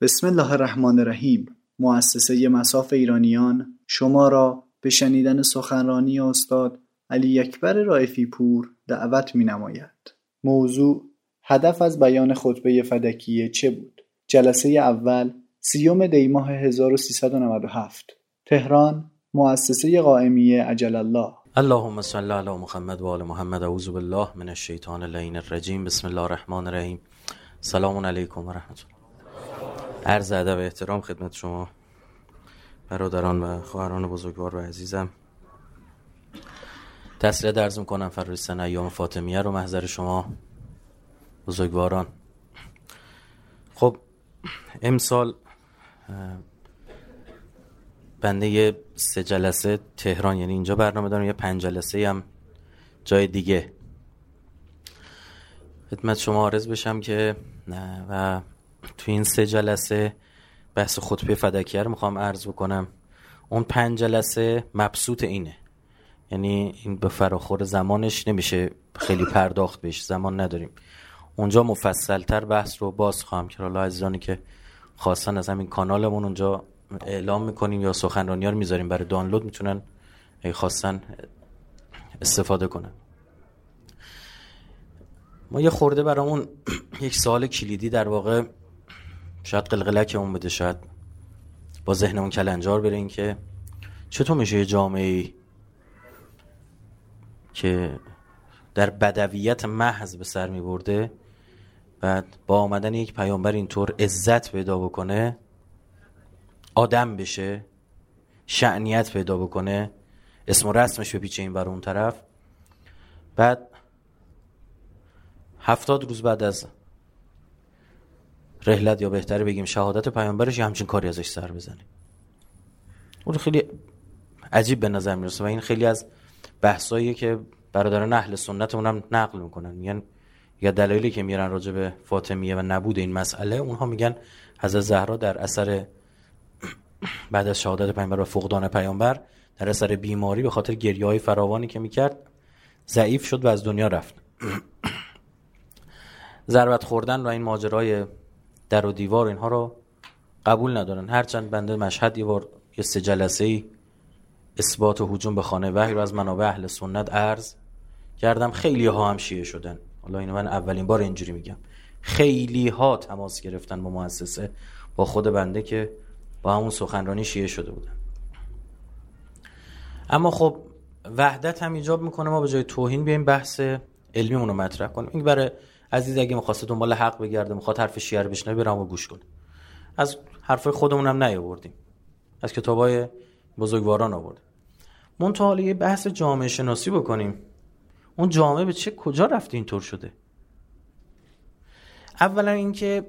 بسم الله الرحمن الرحیم مؤسسه مساف ایرانیان شما را به شنیدن سخنرانی استاد علی اکبر رائفی پور دعوت می نماید. موضوع هدف از بیان خطبه فدکیه چه بود؟ جلسه اول سیوم دیماه 1397 تهران مؤسسه قائمیه عجل الله. اللهم صل علی محمد و آل محمد. اعوذ بالله من الشیطان اللعین الرجیم. بسم الله الرحمن الرحیم. سلام علیکم و رحمت الله. عرض ادب احترام خدمت شما برادران و خواهران بزرگوار و عزیزم. تسلیت درز می‌کنم فرارسیدن ایام فاطمیه رو محضر شما بزرگواران. خب امسال بنده یه سه جلسه تهران یعنی اینجا برنامه دارم یه پنج جلسه هم جای دیگه. خدمت شما آرز بشم که و تو این سه جلسه بحث خطبه فدکیه رو می‌خوام عرض بکنم. اون پنج جلسه مبسوط اینه. یعنی این به فراخور زمانش نمیشه خیلی پرداخت بهش زمان نداریم. اونجا مفصلتر بحث رو باز خواهم کرد. حالا عزیزانی که خواستن از همین کانالمون اونجا اعلام می‌کنیم یا سخنرانی ها رو می‌ذاریم برای دانلود می‌تونن خواستن استفاده کنن. ما یه خورده برامون یک سال کلیدی در واقع شاید قلقلک اون بده شاید با ذهنمون کلنجار بره این که چطور میشه یه جامعه که در بدویت محض به سر می برده بعد با آمدن یک پیامبر اینطور عزت پیدا بکنه آدم بشه شعنیت پیدا بکنه اسم و رسمش بپیچه این بر اون طرف. بعد هفتاد روز بعد از رحلت یا بهتره بگیم شهادت پیامبرش یه همچین کاری ازش سر بزنه اون خیلی عجیب به نظر می‌رسه و این خیلی از بحثایی که برادران اهل سنت اونم نقل می‌کنن. میگن یا دلایلی که میرن راجع به فاطمیه و نبود این مسئله اونها میگن حضرت زهرا در اثر بعد از شهادت پیامبر و فقدان پیامبر در اثر بیماری به خاطر گریه های فراوانی که می‌کرد ضعیف شد و از دنیا رفت. ضربت خوردن و این ماجرای در و دیوار اینها رو قبول ندارن. هرچند بنده مشهد یه بار یه سه جلسه ای اثبات و حجوم به خانه وحی رو از منابع اهل سنت عرض کردم. خیلی ها هم شیعه شدن. حالا اینو من اولین بار اینجوری میگم. خیلی ها تماس گرفتن با مؤسسه با خود بنده که با همون سخنرانی شیعه شده بودن. اما خب وحدت هم ایجاب می‌کنه. ما به جای توهین بیایم بحث علمیمون رو مطرح کنیم. این برای عزیز اگه می‌خواسته دنبال حق بگرده می‌خواد حرف شیعه رو بشنوه برام گوش کنه از حرف خودمون هم نیاوردیم. از کتابای بزرگواران آوردیم. منتها یه بحث جامعه شناسی بکنیم. اون جامعه به چه کجا رفته اینطور شده؟ اولا اینکه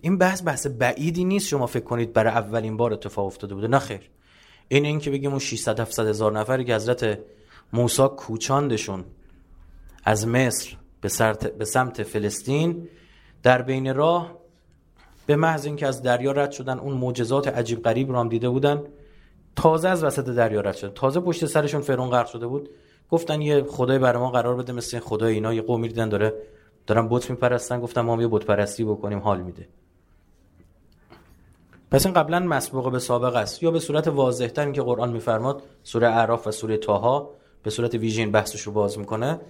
این بحث بحث بعیدی نیست شما فکر کنید برای اولین بار اتفاق افتاده بوده. نه خیر. این اینکه بگیم اون 600 700 هزار نفری که حضرت موسی کوچاندشون از مصر به, به سمت فلسطین. در بین راه به محض اینکه از دریا رد شدن اون معجزات عجیب غریب رو هم دیده بودن. تازه از وسط دریا رد شدن تازه پشت سرشون فرعون غرق شده بود. گفتن یه خدای برای ما قرار بده مثل خدای اینا یه قومی دیدن داره دارن بت میپرستن. گفتن ما هم یه بت پرستی بکنیم حال میده. پس این قبلا مسبوق به سابق است. یا به صورت واضح تر که قرآن میفرماد سوره اعراف و سوره تاها به صورت ویژین بحثش رو باز می‌کنه.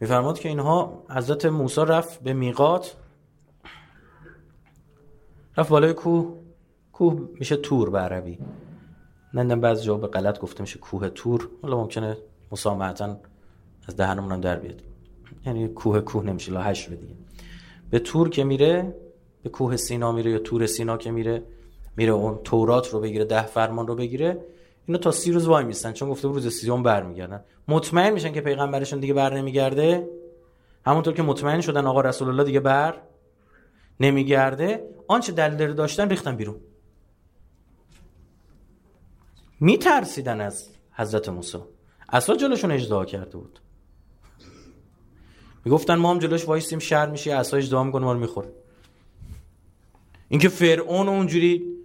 میفرماد که اینها حضرت موسی رفت به میقات رفت بالای کوه. کوه میشه تور به عربی. نندم بعضی جا به غلط گفته میشه کوه تور. حالا ممکنه مسامحتا از دهنمون هم در بیاد. یعنی کوه کوه نمیشه لا هش دیگه. به تور که میره به کوه سینا میره یا تور سینا که میره میره اون تورات رو بگیره ده فرمان رو بگیره. اینا تا سی روز وای میستن چون گفته روز سیوم برمیگردن. مطمئن میشن که پیغمبرشون دیگه بر نمیگرده؟ همونطور که مطمئن شدن آقا رسول الله دیگه بر نمیگرده آنچه دلیل داشتن ریختن بیرون. میترسیدن از حضرت موسی. اصلا جلوشون اجدها کرده بود. می‌گفتن ما هم جلوش وایسیم شر میشه اصلا اجدها می‌کنه ما رو می‌خوره. اینکه فرعون اونجوری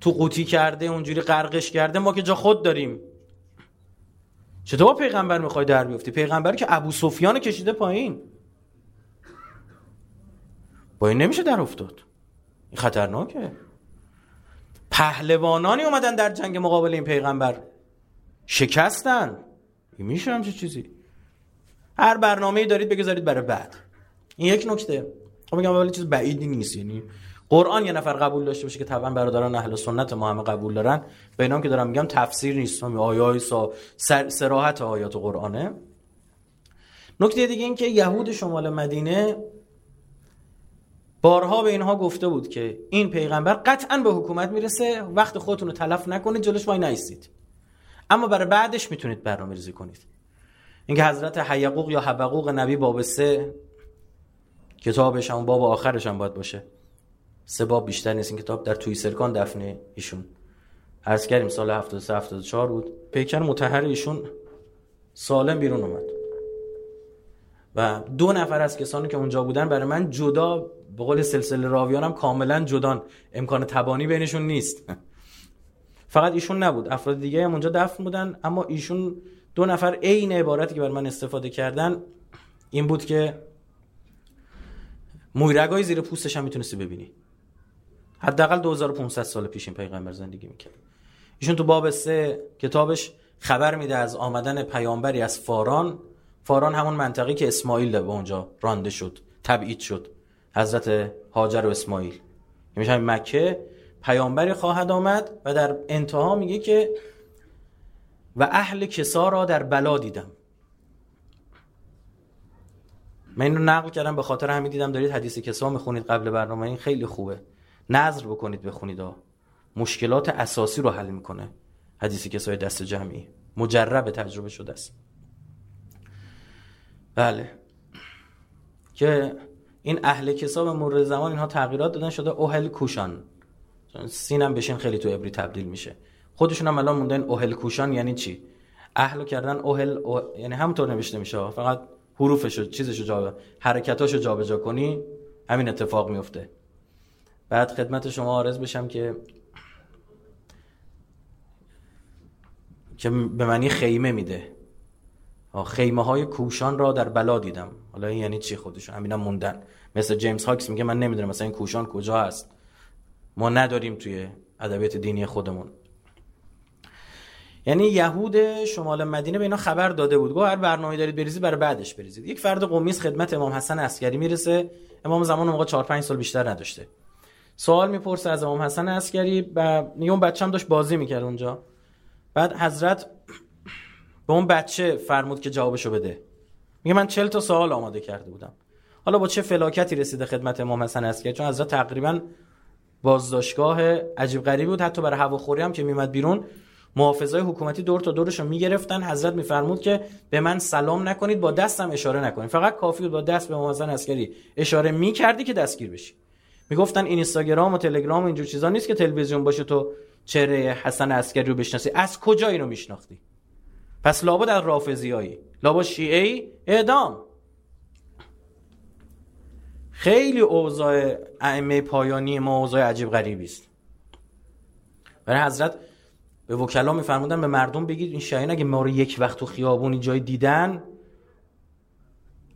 تو قوطی کرده اونجوری غرقش کرده ما که جا خود داریم. چطور پیغمبر می‌خوای در بیفتی؟ پیغمبر که ابو سفیان کشیده پایین. با این نمیشه در افتاد. این خطرناکه. پهلوانانی اومدن در جنگ مقابل این پیغمبر. شکستن. این میشه همچه چیزی. هر برنامه‌ای دارید بگذارید برای بعد. این یک نکته. خب میگم ولی چیز بعیدی نیست یعنی قرآن یه نفر قبول داشته باشه که طبعا برادران اهل سنت ما همه قبول دارن. به اینام که دارم میگم تفسیر نیست. هم آیای سا سراحت آیات قرآنه. نکته دیگه این که یهود شمال مدینه بارها به اینها گفته بود که این پیغمبر قطعا به حکومت می‌رسه وقت خودتون رو تلف نکنید جلوش وای نیستید اما برای بعدش می‌تونید برنامه ریزی کنید. اینکه حضرت حیقوق یا حبقوق نبی باب سه کتابش هم باب آخرش هم باید باشه. سه باب بیشتر نیست. این کتاب در توی سرکان دفنه ایشون. عرض کردیم سال 73 74 بود. پیکر متحر ایشون سالم بیرون اومد. و دو نفر از کسانی که اونجا بودن برای من جدا به قول سلسله راویانم کاملا جدان امکان تبانی بینشون نیست. فقط ایشون نبود. افراد دیگه هم اونجا دفن بودن. اما ایشون دو نفر عین عبارتی که بر من استفاده کردن این بود که مویرگای زیر پوستش هم می‌تونستی ببینی. حداقل 2500 سال پیش این پیغمبر زندگی می‌کرد. ایشون تو باب سه کتابش خبر میده از آمدن پیامبری از فاران. فاران همون منطقی که اسماعیل به اونجا رانده شد تبعید شد. حضرت هاجر و اسماعیل. میشه مکه پیامبری خواهد آمد و در انتها میگه که و اهل کسا را در بلا دیدم. من اینو نقل کردم به خاطر همین دیدم دارید حدیث کسا می‌خونید قبل برنامه این خیلی خوبه. نظر بکنید بخونید مشکلات اساسی رو حل می‌کنه. حدیث کسای دست جمعی. مجرب تجربه شده است. بله. که این اهل کسا به مرور زمان اینها تغییرات دادن شده اوهل کوشان. سینم بشین خیلی تو ابری تبدیل میشه. خودشون هم الان موندن اوهل کوشان یعنی چی؟ اهل کردن اوهل او... یعنی همونطور نوشته میشه فقط حروفشو چیزشو جا حرکتاشو جابجا کنی همین اتفاق میفته. بعد خدمت شما آرز بشم که که به معنی خیمه میده. خیمه های کوشان را در بلا دیدم. حالا این یعنی چی خودشون؟ همینا موندن. مثل جیمز هاکس میگه من نمی‌دونم مثلا این کوشان کجا هست. ما نداریم توی ادبیات دینی خودمون. یعنی یهود شمال مدینه به اینا خبر داده بود. گو هر برنامه دارید بریزید برای بعدش بریزید. یک فرد قمیز خدمت امام حسن عسکری می‌رسه. امام زمان موقع 4 5 سال بیشتر نداشته. سوال می‌پرسه از امام حسن عسکری و میگه اون بچه‌م داشت بازی می‌کرد اونجا. بعد حضرت به اون بچه فرمود که جوابشو بده. میگه من 40 تا سوال آماده کرده بودم. حالا با چه فلاکتی رسیده خدمت امام حسن عسکری؟ چون حضرت تقریبا بازداشتگاه عجیب غریبی بود. حتی برای هواخوری هم که میمد بیرون محافظای حکومتی دور تا دورش رو می‌گرفتن. حضرت میفرمود که به من سلام نکنید با دستم اشاره نکنید. فقط کافی بود با دست به امام حسن عسکری اشاره می‌کردی که دستگیر بشی. می‌گفتن این اینستاگرام و تلگرام و اینجور چیزا نیست که تلویزیون باشه تو چهره حسن عسکری رو بشناسی. از کجا اینو میشناختی؟ پس لابد از رافضیایی. لابد شیعه اعدام. خیلی اوضاع ائمه پایانی ما اوضاع عجیب غریبی است. برای حضرت به وکلا میفرمودن به مردم بگید این شاهین اگه ما رو یک وقت تو خیابونی جای دیدن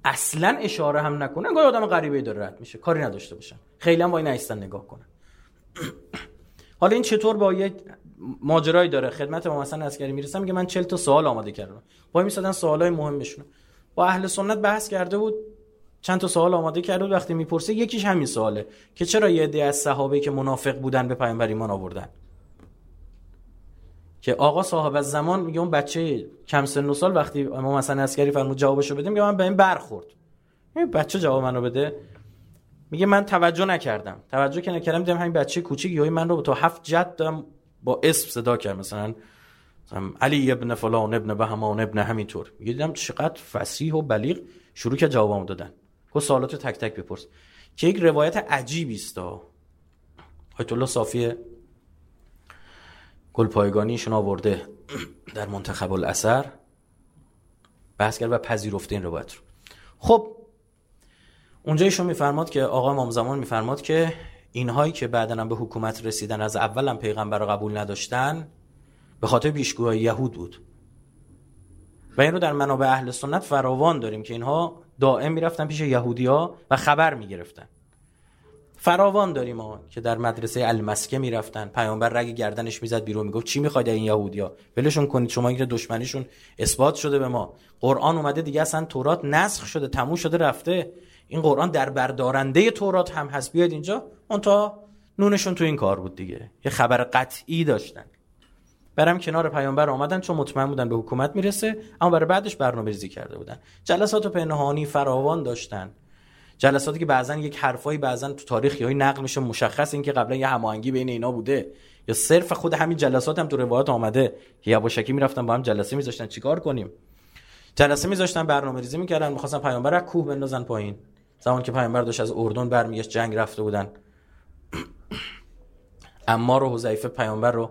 اصلا اشاره هم نکنن انگار آدم غریبه داره رد میشه. کاری نداشته باشن. خیلی هم وای نیستن نگاه کنن. حالا این چطور با یک ماجرایی داره؟ خدمت ما مثلا عسکری می‌رسم میگه من 40 تا سوال آماده کردم. وای میسادن سوالای مهمشون. با اهل سنت بحث کرده بود چند تا سوال آماده کرده بود وقتی می‌پرسه یکیش همین سواله که چرا یه عده از صحابه که منافق بودن به پیامبر ایمان آوردن؟ که آقا صاحب از زمان میگه اون بچه کم سن و سال وقتی امام حسن عسکری فرمود جوابشو بده میگه من به این برخورد. این بچه جواب منو بده. میگه من توجه نکردم. توجه که نکردم دیدم همین بچه کوچیک یوی من رو تا هفت جد دارم با اسم صدا کرد. مثلا علی ابن فلان ابن بهمان ابن همینطور. میگه دیدم چقدر فصیح و بلیغ شروع که جوابمو دادن. گفت سوالات تک تک بپرس. که یک روایت عجیبی است آیت الله صافی گلپایگانیشون آورده در منتخب الاثر. بحث کرد و پذیرفته این روایت رو. خب اونجا ایشون میفرماد که آقا امام زمان میفرماد که اینهایی که بعدا به حکومت رسیدن از اولم پیغمبر رو قبول نداشتن به خاطر پیشگوهای یهود بود. و این رو در منابع اهل سنت فراوان داریم که اینها دائم می‌رفتن پیش یهودیا و خبر می‌گرفتن. فراوان داریم ما که در مدرسه المسکه می‌رفتن. پیامبر رگ گردنش می‌زد بیرون می‌گفت چی می‌خواید این یهودیا؟ ولشون کنید شما این دشمنیشون اثبات شده به ما. قرآن اومده دیگه اصلا تورات نسخ شده تموم شده رفته. این قرآن در بردارنده تورات هم هست. بیاد اینجا. اون تا نونشون تو این کار بود دیگه. یه خبر قطعی داشتن. برم کنار پیامبر آمدن چون مطمئن بودن به حکومت می‌رسه اما برای بعدش برنامه‌ریزی کرده بودن. جلسات پنهانی فراوان داشتن. جلساتی که بعضا یک حرفایی بعضا تو تاریخ یا نقل میشه. مشخص این که قبلا یه هماهنگی بین اینا بوده یا صرف خود همین جلسات هم تو روایات آمده که یواشکی می‌رفتن با هم جلسه میذاشتن. چیکار کنیم؟ جلسه میذاشتن برنامه‌ریزی می‌کردن می‌خواستن پیامبر از کوه بندازن پایین. زمان که پیامبر داشت از اردن برمیگشت جنگ رفته بودن. اما رو حذیفه پیامبر رو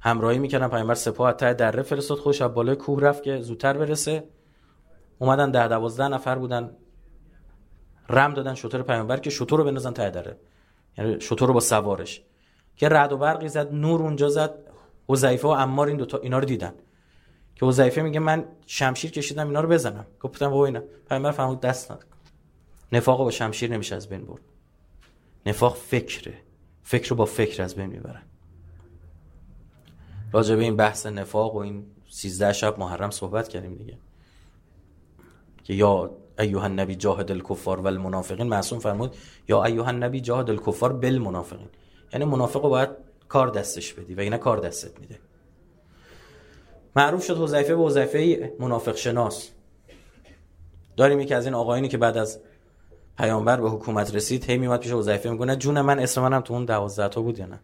همراهی می‌کردن. پیامبر سپاه تا دره فرستاد خوش از بالای کوه رفت که زودتر برسه. اومدن ده دوازده نفر بودن. رم دادن شطور پیامبر که شطور رو بندازن ته دره. یعنی شطور رو با سوارش. که رد و برقی زد نور اونجا زد. حذیفه و عمار این دوتا اینا رو دیدن. که حذیفه میگه من شمشیر کشیدم اینا رو بزنم. گفتم بابا اینا. پیامبر فرمود دست نداد نفاق با شمشیر نمیشه از بین برد. نفاق فکره. فکر رو با فکر از بین می‌برن. راجع به این بحث نفاق و این 13 شب محرم صحبت کردیم دیگه. که یا ایوه النبی جاهد الکفار و المنافقین معصوم فرمود یا ایوه النبی جاهد الکفار بالمنافقین. یعنی منافق رو باید کار دستش بدی و اینا کار دستت میده. معروف شد حذیفه به حذیفه منافق شناس. داریم یکی از این آقایانی که بعد از پیامبر به حکومت رسید هی میومد پیش حذیفه میگه جون من اسم منم تو اون 12 تا بود یا نه؟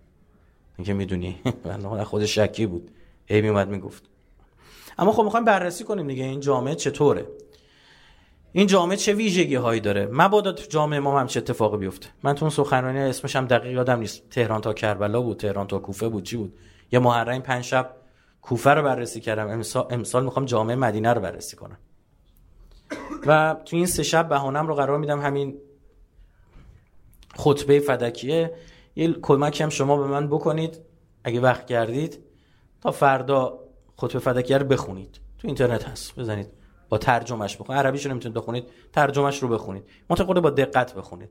اینکه می‌دونی. من خود شکی بود. هی میومد می‌گفت. اما خب می‌خوایم بررسی کنیم دیگه این جامعه چطوره؟ این جامعه چه ویژگی هایی داره؟ مبادا جامعه ما هم چه اتفاقی بیفته؟ من تو اون سخنرانی اسمش هم دقیق یادم نیست. تهران تا کربلا بود تهران تا کوفه بود. چی بود؟ یه محرم پنج شب کوفه رو بررسی کردم. امسال, امسال می‌خوام جامعه مدینه رو بررسی کنم. و تو این سه شب بهانم رو قرار میدم همین خطبه فدکیه. یه کمک هم شما به من بکنید. اگه وقت کردید تا فردا خطبه فدکیه رو بخونید. تو اینترنت هست. بزنید. با ترجمهش بخونید. عربیش رو نمی‌تونید بخونید ترجمهش رو بخونید. متقابل با دقت بخونید.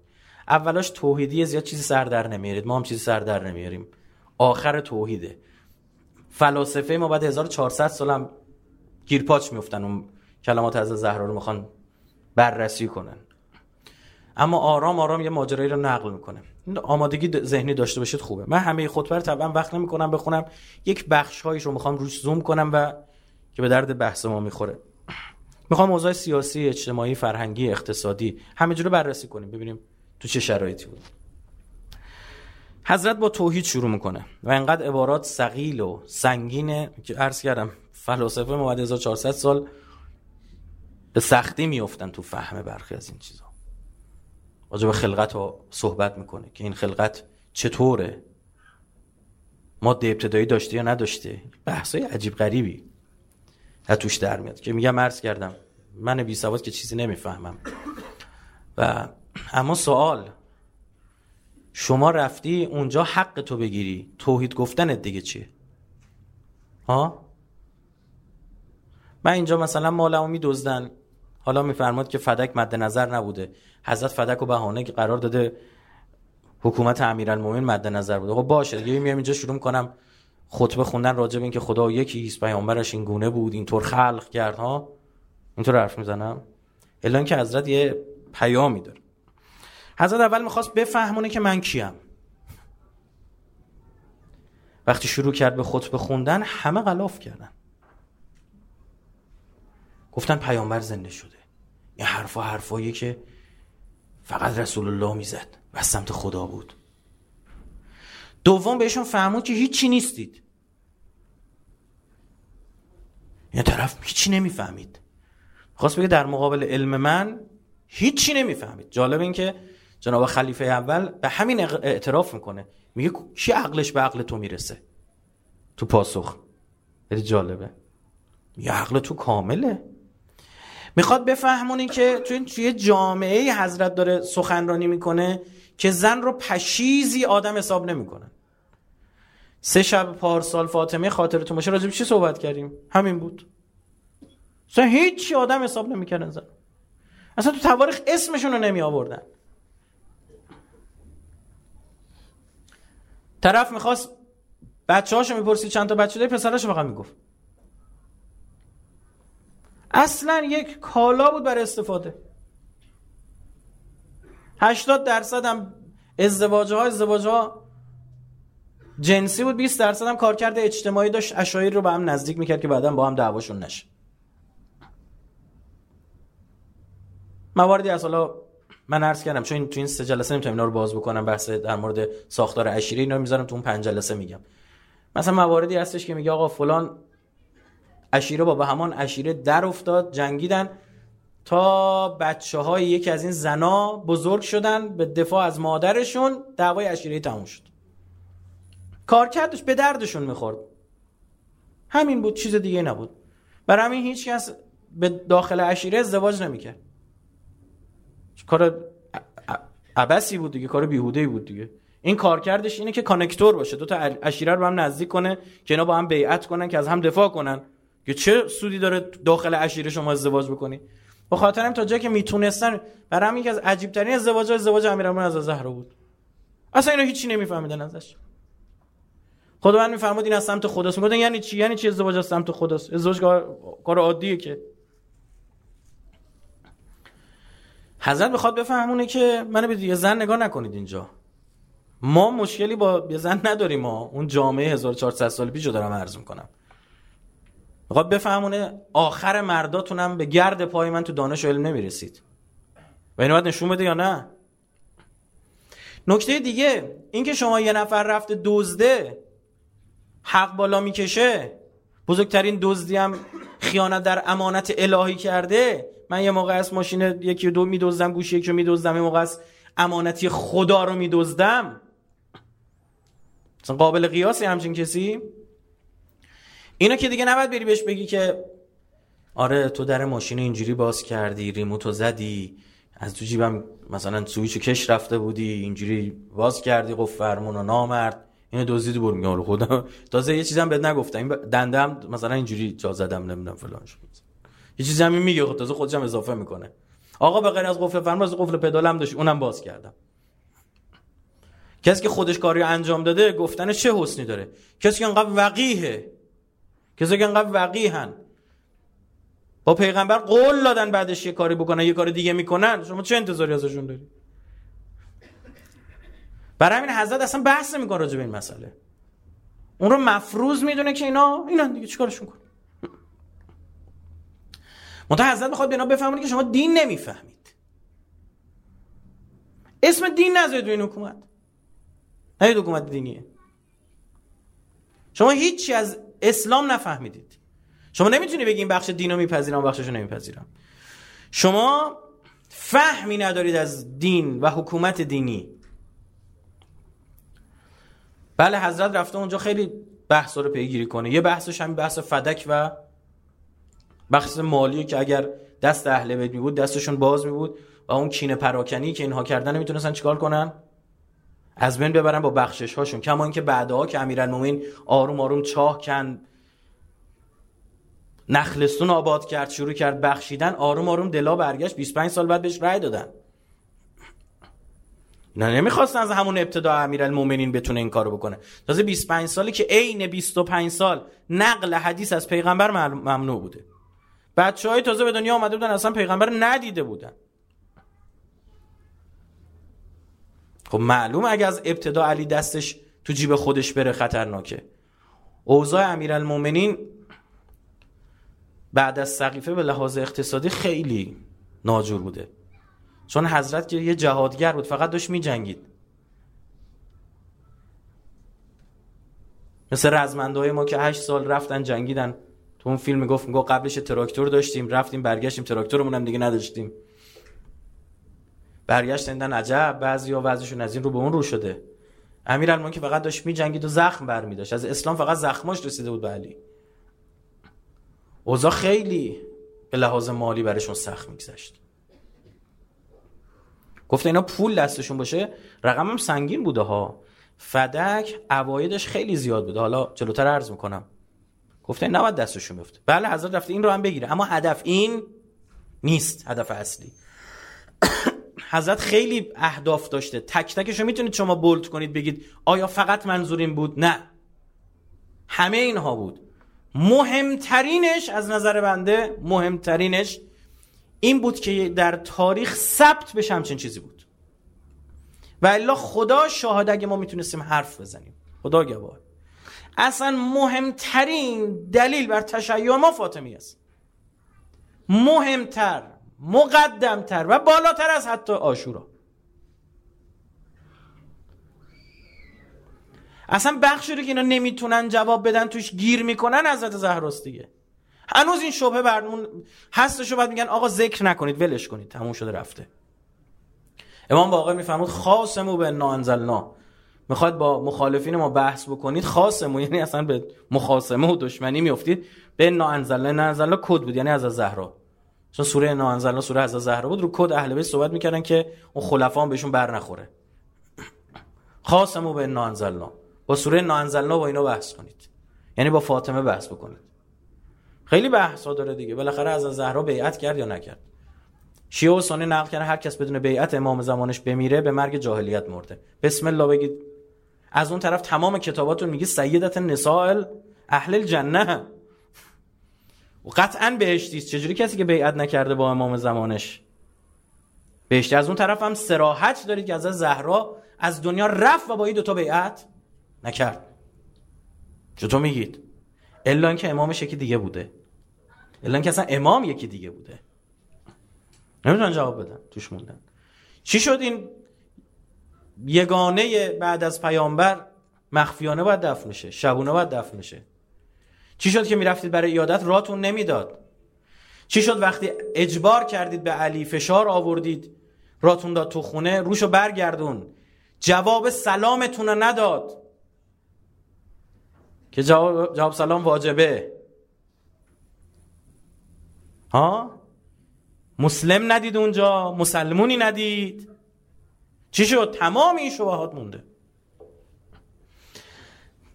اولاش توحیدی زیاد چیزی سر در نمیارید. ما هم چیزی سر در نمیاریم. آخر توحیده. فلاسفه ما بعد 1400 سال هم گیرپاچ میفتن اون کلمات از زهرا رو می‌خوان بررسی کنن. اما آرام آرام یه ماجرایی رو نقل می‌کنه. آمادگی ذهنی داشته باشید خوبه. من همه خطبه رو طبعا وقت نمی‌کنم بخونم. یک بخش هایش رو می‌خوام روش زوم کنم و که به درد بحث ما می‌خوره. می‌خوام موضوع سیاسی اجتماعی فرهنگی اقتصادی همه رو بررسی کنیم ببینیم تو چه شرایطی بود. حضرت با توحید شروع می‌کنه و انقدر عبارات سقیل و سنگینه که عرض کردم فلاسفه ما 1400 سال به سختی میفتن تو فهم برخی از این چیزا. راجع به خلقت رو صحبت می‌کنه که این خلقت چطوره؟ ماده ابتدایی داشته یا نداشته؟ بحثای عجیب غریبی. توش در میاد که میگم عرض کردم من بی سواد که چیزی نمی‌فهمم. و اما سوال شما رفتی اونجا حق تو بگیری توحید گفتنت دیگه چیه؟ ها؟ من اینجا مثلا مالمو میدزدن. حالا میفرماد که فدک مد نظر نبوده. حضرت فدک و بهانه که قرار داده حکومت امیرالمومنین مد نظر بوده. خب باشه دیگه میام اینجا شروع کنم خطبه خوندن راجع به اینکه خدا یکی است پیامبرش این گونه بود اینطور خلق کرد ها؟ اینطور حرف می‌زنم؟ الا که حضرت یه پیامی داره. حضرت اول می‌خواست بفهمونه که من کیم. وقتی شروع کرد به خطبه خوندن همه غلاف کردن. گفتن پیامبر زنده شده. این حرفا حرفایی که فقط رسول الله می‌زد و سمت خدا بود. دوم بهشون فهمون که هیچی نیستید. این طرف هیچی نمی‌فهمید. خواست بگه در مقابل علم من هیچی نمی‌فهمید. جالب این که جناب خلیفه اول به همین اعتراف می‌کنه. میگه کی عقلش به عقل تو می‌رسه؟ تو پاسخ. خیلی جالبه. یه عقل تو کامله. می‌خواد بفهمونی که توی توی جامعه حضرت داره سخنرانی می‌کنه که زن رو پشیزی آدم حساب نمی‌کنن سه شب پارسال فاطمه خاطرتون باشه راجب چی صحبت کردیم؟ همین بود. اصلا هیچ آدم حساب نمی‌کردن زن اصلا تو تواریخ اسمشون رو نمی آوردن طرف می‌خواست بچه هاشو می‌پرسید چند تا بچه داری؟ پسراشو فقط می‌گفت. اصلا یک کالا بود برای استفاده. 80 درصد هم ازدواج ها ازدواج ها جنسی بود 20 درصد هم کارکرد اجتماعی داشت. اشایر رو به هم نزدیک می‌کرد که بعدا با هم دعواشون نشه. مواردی از حالا من عرض کردم چون تو این سه جلسه نمی‌تونم اینا رو باز بکنم بحث در مورد ساختار عشیره اینا رو می‌ذارم تو اون پنج جلسه میگم. مثلا مواردی هستش که میگه آقا فلان عشیره با به همان عشیره در افتاد جنگیدن تا بچه های یکی از این زنا بزرگ شدن به دفاع از مادرشون دعوای عشیره تموم شد. کارکردش به دردشون می‌خورد. همین بود چیز دیگه نبود. برای همین هیچ کس به داخل عشیره ازدواج نمی‌کرد. کار عبسی بود دیگه کار بیهوده بود دیگه. این کارکردش اینه که کانکتور باشه. دو تا عشیره رو هم نزدیک کنه که اینا با هم بیعت کنن که از هم دفاع کنن. که چه سودی داره داخل عشیره شما ازدواج بکنی؟ به خاطر هم تا جایی که می‌تونستن برای همین از عجیب ترین ازدواج ازدواج امیرالمومنین از زهرا بود. اصلا اینا هیچی نمیفهمیدن ازش. خداوند میفرمود این از سمت خداست. می‌گفتن یعنی چی؟ یعنی چی ازدواج از سمت خداست؟ ازدواج کار عادیه که. حضرت می‌خواد بفهمونه که منو به زن نگاه نکنید اینجا. ما مشکلی با یه زن نداریم. ما اون جامعه 1400 سال پیشو دارم عرض می‌کنم. می‌خواد بفهمونه آخر مرداتونم به گرد پای من تو دانش و علم نمی‌رسید. و اینو باید نشون بده یا نه؟ نکته دیگه اینکه شما یه نفر رفته دزده حق بالا می‌کشه. بزرگترین دزدی هم خیانت در امانت الهی کرده. من یه موقع از ماشین یکی دو میدزدم گوشی یکی رو میدزدم یه موقع از امانتی خدا رو میدزدم. قابل قیاسی همچین کسی. اینا که دیگه نباید بری بهش بگی که آره تو در ماشین اینجوری باز کردی ریموتو زدی از تو جیبم مثلا سویچ کش رفته بودی اینجوری باز کردی قفل فرمون و نامرد. اینو دزدیدی برو میگم خودم. تازه یه چیزم بهت نگفتم. این دندم مثلا اینجوری جا زدم نمی‌دونم فلان شد یه چیزی هم میگه خود تازه خودش هم اضافه می‌کنه. آقا به غیر از قفل فرمون از قفل پدالم داشت. اونم باز کردم. کسی که خودش کاری انجام داده گفتن چه حسنی داره؟ کسی که انقدر وقیه. کسی که انقدر وقیهن. با پیغمبر قول دادن بعدش یه کاری بکنن یه کار دیگه می‌کنن. شما چه انتظاری ازشون داری؟ برای همین حضرت اصلا بحث نمی‌کنه راجع به این مسئله. اون رو مفروض می‌دونه که اینا اینا دیگه چیکارشون کن منتها حضرت می‌خواد به اینا بفهمونه که شما دین نمی‌فهمید. اسم دین نذارید این حکومت. نه حکومت دینیه. شما هیچی از اسلام نفهمیدید. شما نمی‌تونی بگی این بخش دین رو میپذیرم بخشش رو نمیپذیرم. شما فهمی ندارید از دین و حکومت دینی. بله حضرت رفته اونجا خیلی بحث رو پیگیری کنه. یه بحثش همین بحث فدک و بحث مالی که اگر دست اهل بیت می بود دستشون باز می بود و اون کینه پراکنی که اینها کردن نمی‌تونستن چیکار کنن؟ از بین ببرن با بخشش هاشون کما اینکه بعدها که امیرالمومنین آروم آروم چاه کن نخلستون آباد کرد شروع کرد بخشیدن آروم آروم دلا برگشت 25 سال بعد بهش رأی دادن. اینا نمی‌خواستن از همون ابتدا امیرالمومنین بتونه این کارو بکنه. تازه 25 سالی که عین 25 سال نقل حدیث از پیغمبر ممنوع بوده. بچه های تازه به دنیا آمده بودن اصلا پیغمبر ندیده بودن. خب معلوم اگه از ابتدا علی دستش تو جیب خودش بره خطرناکه. اوضاع امیرالمومنین بعد از سقیفه به لحاظ اقتصادی خیلی ناجور بوده. چون حضرت که یه جهادگر بود فقط داشت می جنگید مثل رزمنده های ما که هشت سال رفتن جنگیدن. تو اون فیلم گفت میگو قبلش تراکتور داشتیم رفتیم برگشتیم تراکتورمون هم دیگه نداشتیم. برگشتن عجب بعضیا وضعشون از این رو به اون رو شده. امیرالمومنین که فقط داشت میجنگید و زخم برمی داشت از اسلام فقط زخماش رسیده بود به علی. اوضاع خیلی به لحاظ مالی برشون سخت میگذشت. گفته اینا پول دستشون باشه. رقمم سنگین بوده ها. فدک عوایدش خیلی زیاد بوده. حالا جلوتر عرض می‌کنم. گفته نباید دستشون بیفته. بله حضرت رفته این رو هم بگیره. اما هدف این نیست هدف اصلی. حضرت خیلی اهداف داشته. تک تکش رو می‌تونید شما بولد کنید بگید آیا فقط منظور این بود؟ نه. همه اینها بود. مهمترینش از نظر بنده مهمترینش این بود که در تاریخ ثبت بشه همچین چیزی بود. و الا خدا شاهد اگه ما می‌تونستیم حرف بزنیم. خدا گواه اصلا مهمترین دلیل بر تشیع ما فاطمی است. مهمتر مقدمتر و بالاتر از حتی آشورا. اصلا بخشی رو که اینا نمی‌تونن جواب بدن توش گیر می‌کنن حضرت زهراست دیگه. هنوز این شبه برمون هستش بعد میگن آقا ذکر نکنید ولش کنید. تموم شده رفته. امام باقر میفرمود خاصمو به انزلنا. می‌خواد با مخالفین ما بحث بکنید؟ خاصمو یعنی اصلا به مخاصمه و دشمنی میافتید؟ به نانزلنا نانزلنا کد بود یعنی از زهرا چون سوره نانزلنا سوره از زهرا بود. رو کد اهل بیت صحبت می‌کردن که اون خلفا هم بهشون بر نخوره. خاصمو به نانزلنا با سوره نانزلنا با اینا بحث کنید. یعنی با فاطمه بحث بکنید. خیلی بحثا داره دیگه. بالاخره از زهرا بیعت کرد یا نکرد؟ شیعه و سنی نقل کردن هر کس بدون بیعت امام زمانش بمیره به مرگ جاهلیت مرده. بسم الله بگید. از اون طرف تمام کتاباتون میگه سیدت نسائل اهل الجنه. و قطعا بهشتی چجوری کسی که بیعت نکرده با امام زمانش؟ بهشتی. از اون طرف هم سراحت دارید که از زهرا از دنیا رفت و با این دوتا بیعت نکرد. چطور میگید؟ الا که امامش یکی دیگه بوده. الا که اصلا امام یکی دیگه بوده. نمی‌تونن جواب بدن. توش موندن. چی شد این یگانه بعد از پیامبر؟ مخفیانه باید دفن شه شبونه باید دفن شه چی شد که می‌رفتید برای ایادت؟ راتون نمی‌داد. چی شد وقتی اجبار کردید به علی فشار آوردید؟ راتون داد تو خونه روشو برگردون. جواب سلامتون رو نداد. که جواب, جواب سلام واجبه. مسلم ندید اونجا مسلمونی ندید. چی شد؟ تمام این شبهات مونده.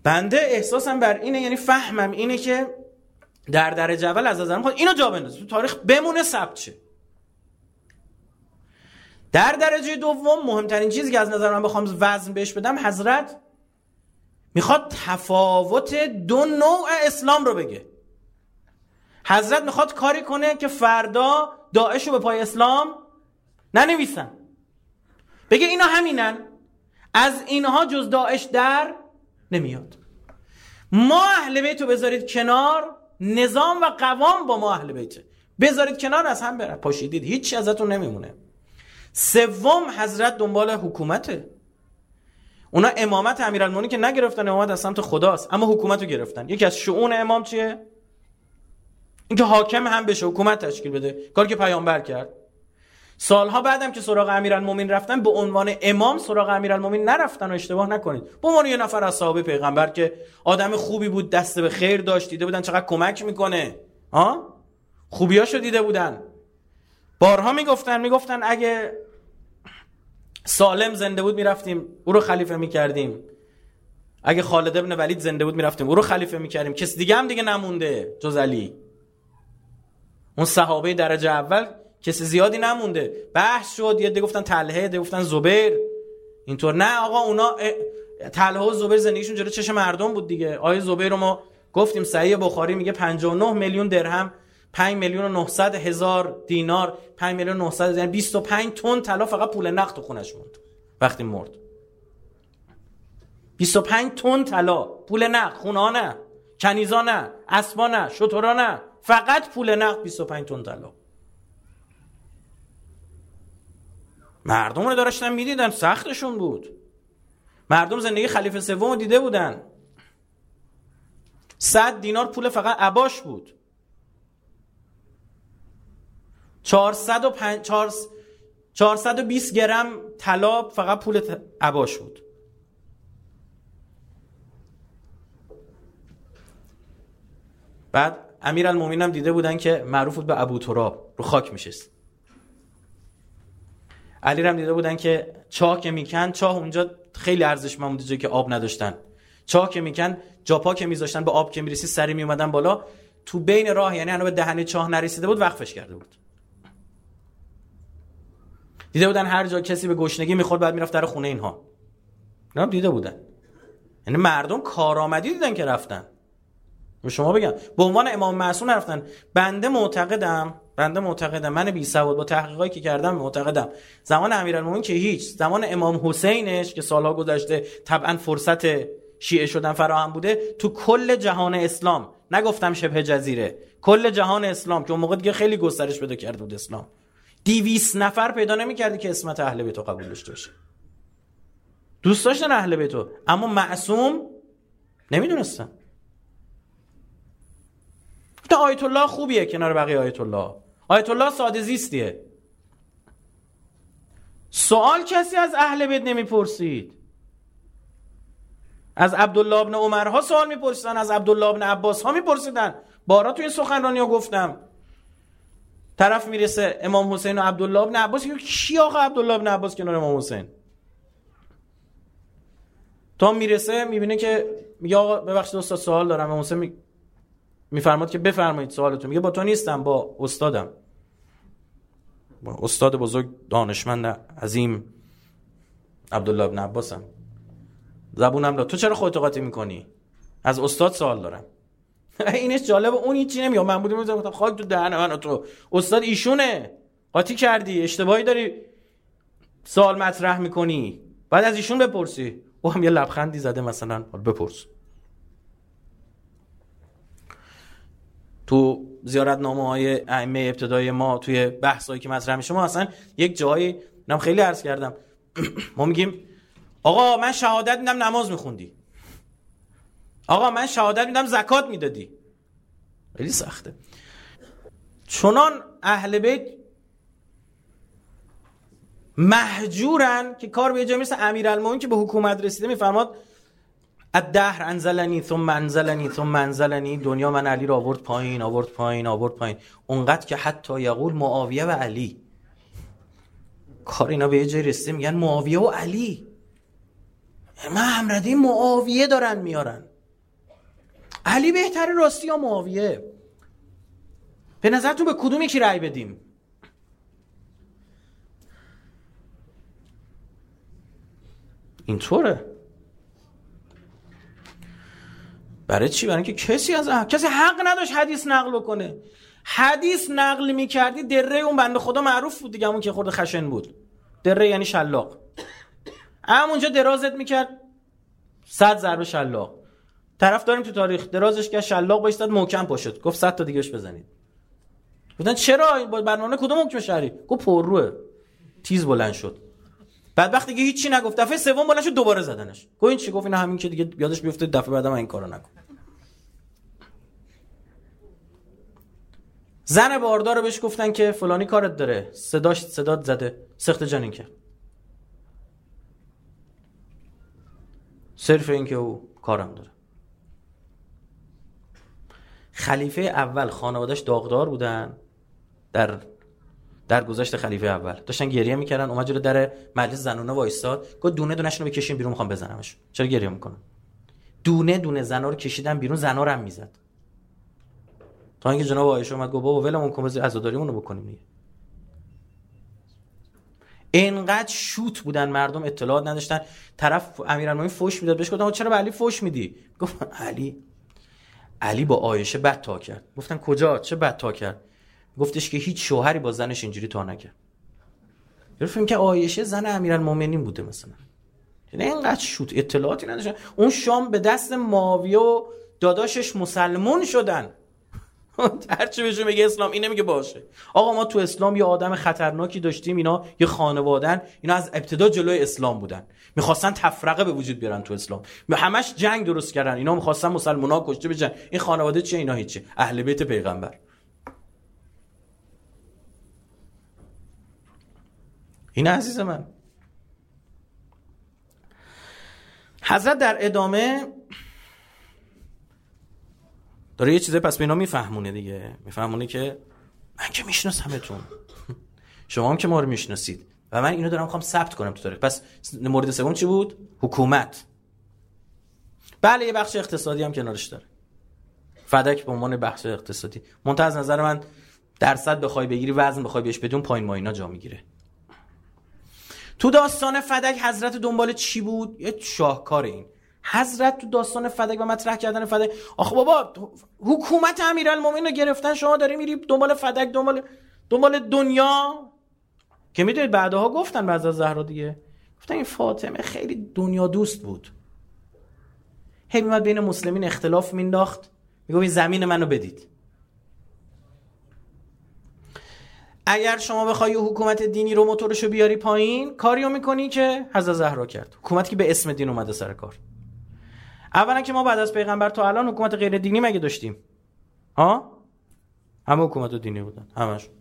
بنده احساسم بر اینه یعنی فهمم اینه که در درجه اول از نظرم خود اینو جا بندازه تو تاریخ بمونه ثبت شه. در درجه دوم مهمترین چیزی که از نظر من بخوام وزن بهش بدم حضرت می‌خواد تفاوت دو نوع اسلام رو بگه. حضرت می‌خواد کاری کنه که فردا داعش رو به پای اسلام ننویسن. بگه اینا همینن. از اینها جز داعش در نمیاد. ما اهل بیت رو بذارید کنار نظام و قوام با ما اهل بیته بذارید کنار از هم بره. پاشیدید. هیچی ازتون نمیمونه. سوم حضرت دنبال حکومته. اونا امامت امیرالمومنین که نگرفتن امامت از سمت خداست. اما حکومت رو گرفتن. یکی از شعون امام چیه؟ اینکه حاکم هم بشه حکومت تشکیل بده. کاری که پیامبر کرد. سالها بعدم که سراغ امیرالمومنین رفتن به عنوان امام سراغ امیرالمومنین نرفتن و اشتباه نکنید. به عنوان یه نفر از صحابه پیغمبر که آدم خوبی بود دست به خیر داشت دیده بودن چقدر کمک می‌کنه. ها؟ خوبیاشو دیده بودن. بارها می‌گفتن می‌گفتن اگه سالم زنده بود می‌رفتیم او رو خلیفه می‌کردیم. اگه خالد ابن ولید زنده بود می‌رفتیم او رو خلیفه می‌کردیم. کس دیگه هم دیگه نمونده جز علی. اون صحابه درجه اول کسی زیادی نمونده. بحث شد یه گفتن طلحه ده گفتن زبیر. اینطور. نه آقا اونا طلحه و زبیر زندگیشون جلو چش مردم بود دیگه. آیه زبیر رو ما گفتیم صحیح بخاری میگه 59 میلیون درهم 5 میلیون و 900 هزار دینار 5 میلیون و 900 یعنی 25 تن طلا فقط پول نقد تو خونش موند. وقتی مرد. 25 تن طلا. پول نقد. خونه نه. کنیزا نه. اسبا نه. شترا نه. فقط پول نقد 25 تن طلا. مردم رو داشتن می‌دیدن سختشون بود. مردم زندگی خلیفه سوم دیده بودن. 100 دینار پول فقط عباش بود. 420 گرم طلا فقط پول عباش بود. بعد امیر هم دیده بودن که معروف بود به ابو تراب رو خاک میشست. علی هم دیده بودن که چاه که میکن چاه اونجا خیلی ارزشمند جایی که آب نداشتن. چاه که میکن جاپا که میذاشتن به آب که می‌رسی سری میومدن بالا. تو بین راه یعنی هنو به دهنه چاه نرسیده بود وقفش کرده بود. دیده بودن هر جا کسی به گشنگی می‌خورد بعد می‌رفت در خونه اینها. اینا دیده بودن. یعنی مردم کارآمدی دیدن که رفتن. به شما بگم. به عنوان امام معصوم رفتن بنده معتقدم بنده معتقدم. من بی سواد با تحقیقاتی که کردم معتقدم. زمان امیرالمومنین که هیچ. زمان امام حسینش که سالها گذشته طبعا فرصت شیعه شدن فراهم بوده تو کل جهان اسلام. نگفتم شبه جزیره. کل جهان اسلام که اون موقع دیگه خیلی گسترش پیدا کرده بود اسلام. دیویس نفر پیدا نمی‌کردی که اسمت اهل بیتو قبول داشته باشه. دوست داشتن اهل بیتو اما معصوم نمی‌دونستن. تا آیت الله خوبیه کنار بقیه آیت الله آیت الله ساده زیستیه. سوال کسی از اهل بیت نمی‌پرسید؟ از عبدالله ابن عمرها سوال میپرسیدن از عبدالله ابن عباس ها میپرسیدن بارا توی سخنرانی ها گفتم. طرف می‌رسه امام حسین و عبدالله ابن عباس. کی آقا عبدالله ابن عباس کنار امام حسین؟ تا می‌رسه می‌بینه که میگه آقا ببخشید استاد سوال دارم. امام حسین میفرماد که بفرمایید سوالتون. میگه با تو نیستم با استادم. با استاد بزرگ دانشمند عظیم عبدالله ابن عباسم. زبونم لا تو چرا خودت قاطی می‌کنی؟ از استاد سوال دارم. اینش جالبه اون هیچی نمیاد من بودم گفتم خاک تو دهن من تو. استاد ایشونه. قاطی کردی اشتباهی داری. سوال مطرح می‌کنی. بعد از ایشون بپرسی. او هم یه لبخندی زده مثلا. بپرس. تو زیارت نامه های ائمه ابتدای ما توی بحثایی که مطرح میشه ما اصلا یک جایی نم خیلی عرض کردم. ما میگیم آقا من شهادت میدم نماز میخوندی. آقا من شهادت میدم زکات می‌دادی. خیلی سخته. چنان اهل بیت محجورن که کار به یه جایی می‌رسه. امیرالمومنین که به حکومت رسیده میفرماد الدهر انزلنی ثم انزلنی ثم انزلنی. دنیا من علی رو آورد پایین آورد پایین آورد پایین. اونقدر که حتی یقول معاویه و علی. کار اینا به یه جای رسیده میگن معاویه و علی. من همرده معاویه دارن میارن. علی بهتره راستی یا معاویه؟ به نظرتون به کدوم یکی رأی بدیم؟ اینطوره. برای چی؟ برای اینکه کسی از کسی حق نداشت حدیث نقل کنه حدیث نقل می‌کردی دره اون بنده خدا معروف بود دیگه همون که خورده خشن بود. دره یعنی شلاق. همونجا درازت می‌کرد صد ضربه شلاق. طرف داریم تو تاریخ درازش که شلاق بایستاد محکم پاشد. گفت صد تا دیگهش بزنید. گفتن چرا؟ با برنامه کدوم حکم شهری؟ گفت پرروه. تیز بلند شد. بعد وقتی که هیچی نگفت. دفعه سوم بلند شد دوباره زدنش. گفت این چی؟ گفت این همین که دیگه یادش بیفته دفعه بعدم این کارو نکن. زن باردار رو بهش گفتن که فلانی کارت داره. صداش صدات زده. سخت جنین کرد صرف اینکه او کارم داره. خلیفه اول خانوادش داغدار بودن. در در گذشت خلیفه اول. داشتن گریه می‌کردن. اومد جلو در مجلس زنونه وایستاد. گفت دونه دونه رو بکشین بیرون می‌خوام بزنمش. چرا گریه می‌کنن دونه دونه زنا رو کشیدن بیرون زنا رو هم می‌زد. تا اینکه جناب آیشه اومد گفت بابا ولمون کن بذار عزاداریمون رو بکنیم دیگه. انقدر شوت بودن مردم اطلاعات نداشتن. طرف امیرالمومنین فوش می‌داد بهش گفتم چرا به علی فوش میدی؟ گفت علی؟ علی با آیشه بد تا کرد. گفتن کجا؟ چه بد تا کرد؟ گفتش که هیچ شوهری با زنش اینجوری تا نکرد. گفتم که آیشه زن امیرالمومنین بوده مثلا. یعنی اینقدر شوت اطلاعاتی نداشتن. اون شام به دست ماویه و داداشش مسلمون شدن. هرچی بهشون میگه اسلام اینه میگه باشه. آقا ما تو اسلام یه آدم خطرناکی داشتیم اینا یه خانوادن اینا از ابتدا جلوی اسلام بودن. می‌خواستن تفرقه به وجود بیارن تو اسلام. همش جنگ درست کردن. اینا می‌خواستن مسلمونا کشته بشن. این خانواده چه اینا هیچه اهل بیت پیغمبر. این عزیز من. حضرت در ادامه داره یه چیزی پس به اینا میفهمونه دیگه. میفهمونه که من که میشناسمتون. شما هم که ما رو می‌شناسید. و من اینو دارم می‌خوام ثبت کنم تو تاریخ. پس مورد سوم چی بود؟ حکومت. بله یه بخش اقتصادی هم کنارش داره. فدک به عنوان بخش اقتصادی. منتها از نظر من درصد بخوای بگیری وزن بخوای بهش بدون پایین ماینا جا می‌گیره. تو داستان فدک حضرت دنبال چی بود؟ یه شاهکار این. حضرت تو داستان فدک و مطرح کردن فدک آخه بابا حکومت امیرالمومنین رو گرفتن شما داری میری دنبال فدک دنبال دنبال دنیا. که می‌دونید بعدها گفتن بعد از زهرا دیگه. گفتن این فاطمه خیلی دنیا دوست بود. هی میمد بین مسلمین اختلاف مینداخت میگو این زمین منو بدید. اگر شما بخوای حکومت دینی رو موتورشو بیاری پایین کاریو می‌کنی که حضرت زهرا کرد. حکومتی که به اسم دین اومده سر کار. اولا که ما بعد از پیغمبر تا الان حکومت غیر دینی مگه داشتیم؟ ها؟ همه حکومت دینی بودن. همشون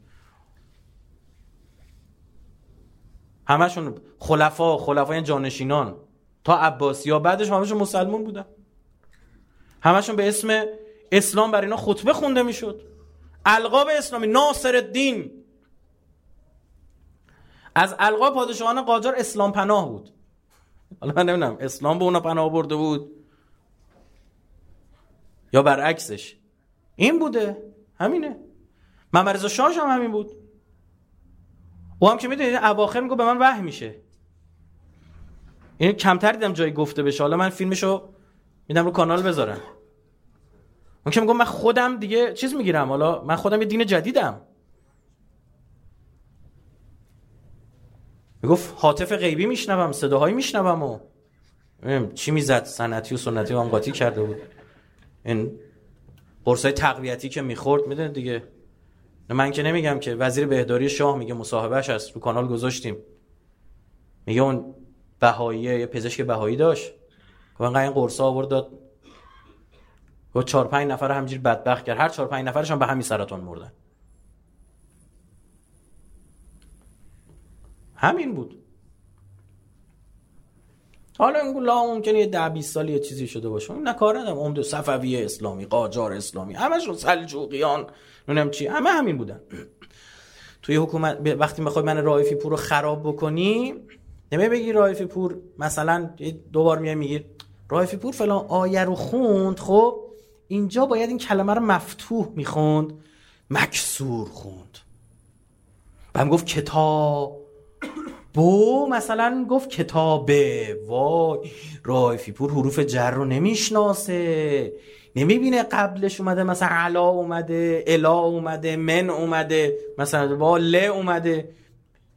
همشون خلفا خلفای جانشینان. تا عباسی ها بعدش همشون مسلمون بودن. همشون به اسم اسلام بر اینا خطبه خونده می‌شد. القاب اسلامی ناصر الدین. از القاب پادشاهان قاجار اسلام پناه بود. حالا من نمی‌دونم اسلام به اونا پناه برده بود؟ یا برعکسش. این بوده. همینه. محمد شاش هم همین بود. او هم که می‌دونید اواخر میگو به من وحی میشه. این کمتر دیدم جایی گفته بشه. حالا من فیلمشو میدم رو کانال بذارم. اون که میگم من خودم دیگه چیز می‌گیرم. حالا من خودم یه دین جدیدم. می‌گفت حاطف غیبی میشنوم صداهایی میشنوم و چی می‌زد. سنتی و سنتی هم قاطی کرده بود. این قرصای تقویتی که می‌خورد می‌دونه دیگه؟ من که نمیگم که وزیر بهداری شاه میگه مصاحبهش هست رو کانال گذاشتیم. میگه اون بهایی یه پزشک بهایی داشت. که انقدر این قرصا آورد داد. گفت چهار پنج نفر همجوری بدبخت کرد. هر چهار پنج نفرش هم به همین سرطان مردن. همین بود. حالا این لا ممکنه یه ده 20 سالی یه چیزی شده باشه. نه کار ندارم. عمد صفوی اسلامی قاجار اسلامی همشون سلجوقیان نونم چی همه همین بودن. توی حکومت وقتی می‌خوای من رایفی پور رو خراب بکنی نمی بگی رایفی پور مثلا دوبار میای میگی رایفی پور فلان آیه رو خوند خب؟ اینجا باید این کلمه رو مفتوح می‌خوند مکسور خوند. بهم گفت کتاب. بو مثلا گفت کتابه وای رایفی پور حروف جر رو نمی‌شناسه. نمی‌بینه قبلش اومده مثلا علا اومده الا اومده من اومده مثلا با ل اومده.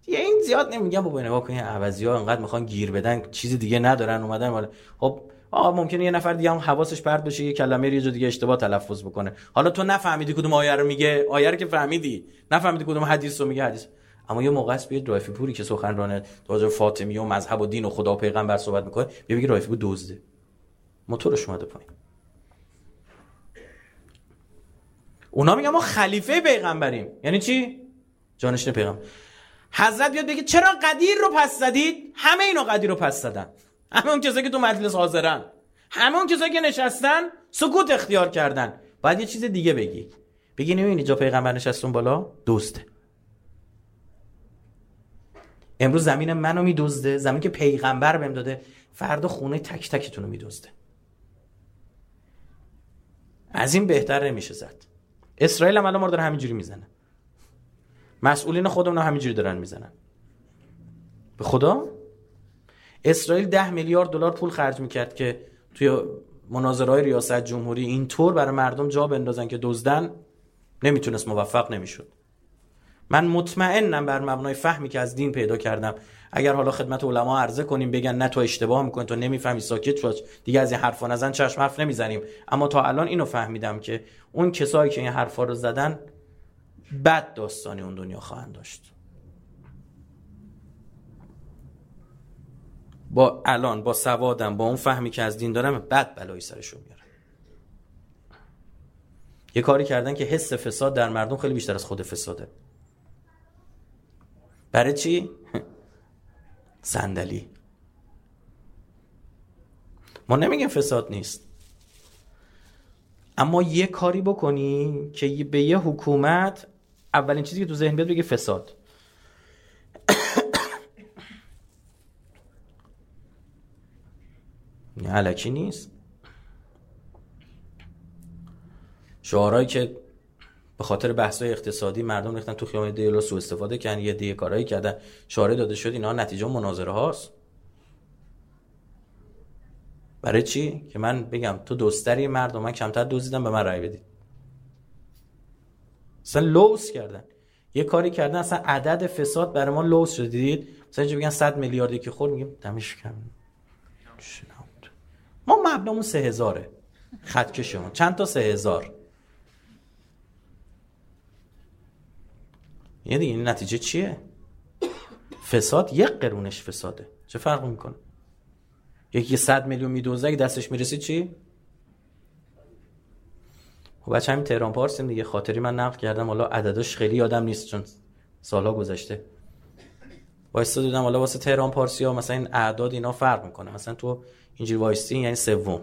یه این زیاد نمیگم بابا نگاه کنین عوضی ها انقدر می‌خوان گیر بدن چیز دیگه ندارن اومدن خب آ ممکنه یه نفر دیگه هم حواسش پرت بشه یه کلمه یه دیگه اشتباه تلفظ بکنه. حالا تو نفهمیدی کدوم آیه رو میگه؟ آیه رو که فهمیدی. نفهمیدی کدوم حدیث رو میگه حدیث. اما یه موقع است بیاد رایفی پوری که سخنران راجع فاطمی و مذهب و دین و خدا و پیغمبر صحبت می‌کنه بگی رایفی پور دزده. موتورش اومده پایین. اونا میگن ما خلیفه پیغمبریم. یعنی چی؟ جانشین پیغمبر. حضرت بیاد بگه چرا قدیر رو پس زدید؟ همه اینو قدیر رو پس زدن. همه اون کسایی که تو مجلس حاضرن. همه اون کسایی که نشستن سکوت اختیار کردن. باید یه چیز دیگه بگی. بگی نمی‌بینی جا پیغمبر نشستون بالا؟ دوسته امروز زمین منو میدزده زمین که پیغمبر بهم داده فردا خونه تک تکتون رو میدزده. از این بهتر نمیشه زد. اسرائیل هم الان ما رو داره همینجوری می‌زنه. مسئولین خودمون همینجوری دارن می‌زنن. به خدا؟ اسرائیل ده میلیارد دلار پول خرج می‌کرد که توی مناظرهای ریاست جمهوری اینطور برای مردم جا بندازن که دزدن. نمی‌تونست موفق نمی‌شد. من مطمئنم بر مبنای فهمی که از دین پیدا کردم. اگر حالا خدمت علما عرضه کنیم بگن نه تو اشتباه می‌کنی تو نمی‌فهمی ساکت شو دیگه از این حرفا نزن چشم حرف نمی‌زنیم. اما تا الان اینو فهمیدم که اون کسایی که این حرفا رو زدن بد داستانی اون دنیا خواهند داشت. با الان با سوادم با اون فهمی که از دین دارم بد بلایی سرشون میارم یه کاری کردن که حس فساد در مردم خیلی بیشتر از خود فساده. برای چی؟ صندلی. ما نمیگیم فساد نیست. اما یه کاری بکنی که به یه حکومت اولین چیزی که تو ذهن بیاد بگه فساد. علکی نیست. شعارهایی که به خاطر بحث‌های اقتصادی مردم ریختن تو خیام دیلا سوء استفاده کردن یه دیگه کارایی کردن. شاره داده شد اینا نتیجه مناظره هاست. برای چی؟ که من بگم تو دوستری مردم من کمتر دوزیدم به من رأی بدید. مثلا لوس کردن. یه کاری کردن اصلا عدد فساد برای ما لوس شد دیدید؟ مثلا اینجا بگن 100 میلیاردی که خورد میگیم دمش کم ما مبنامون 3000ه خط کشمون چند تا 3000 یه دیگه این نتیجه چیه؟ فساد یک قرونش فساده. چه فرق می‌کنه؟ یکی 100 میلیون میدوزه اگه دستش می‌رسه چی؟ خب بچه همین تهران پارسیم دیگه. خاطری من نقل کردم حالا عدداش خیلی آدم نیست چون سالا گذشته. وایستا دیدم حالا واسه تهران پارسی ها مثلا این اعداد اینا فرق می‌کنه. مثلا تو اینجوری وایستی یعنی سوم.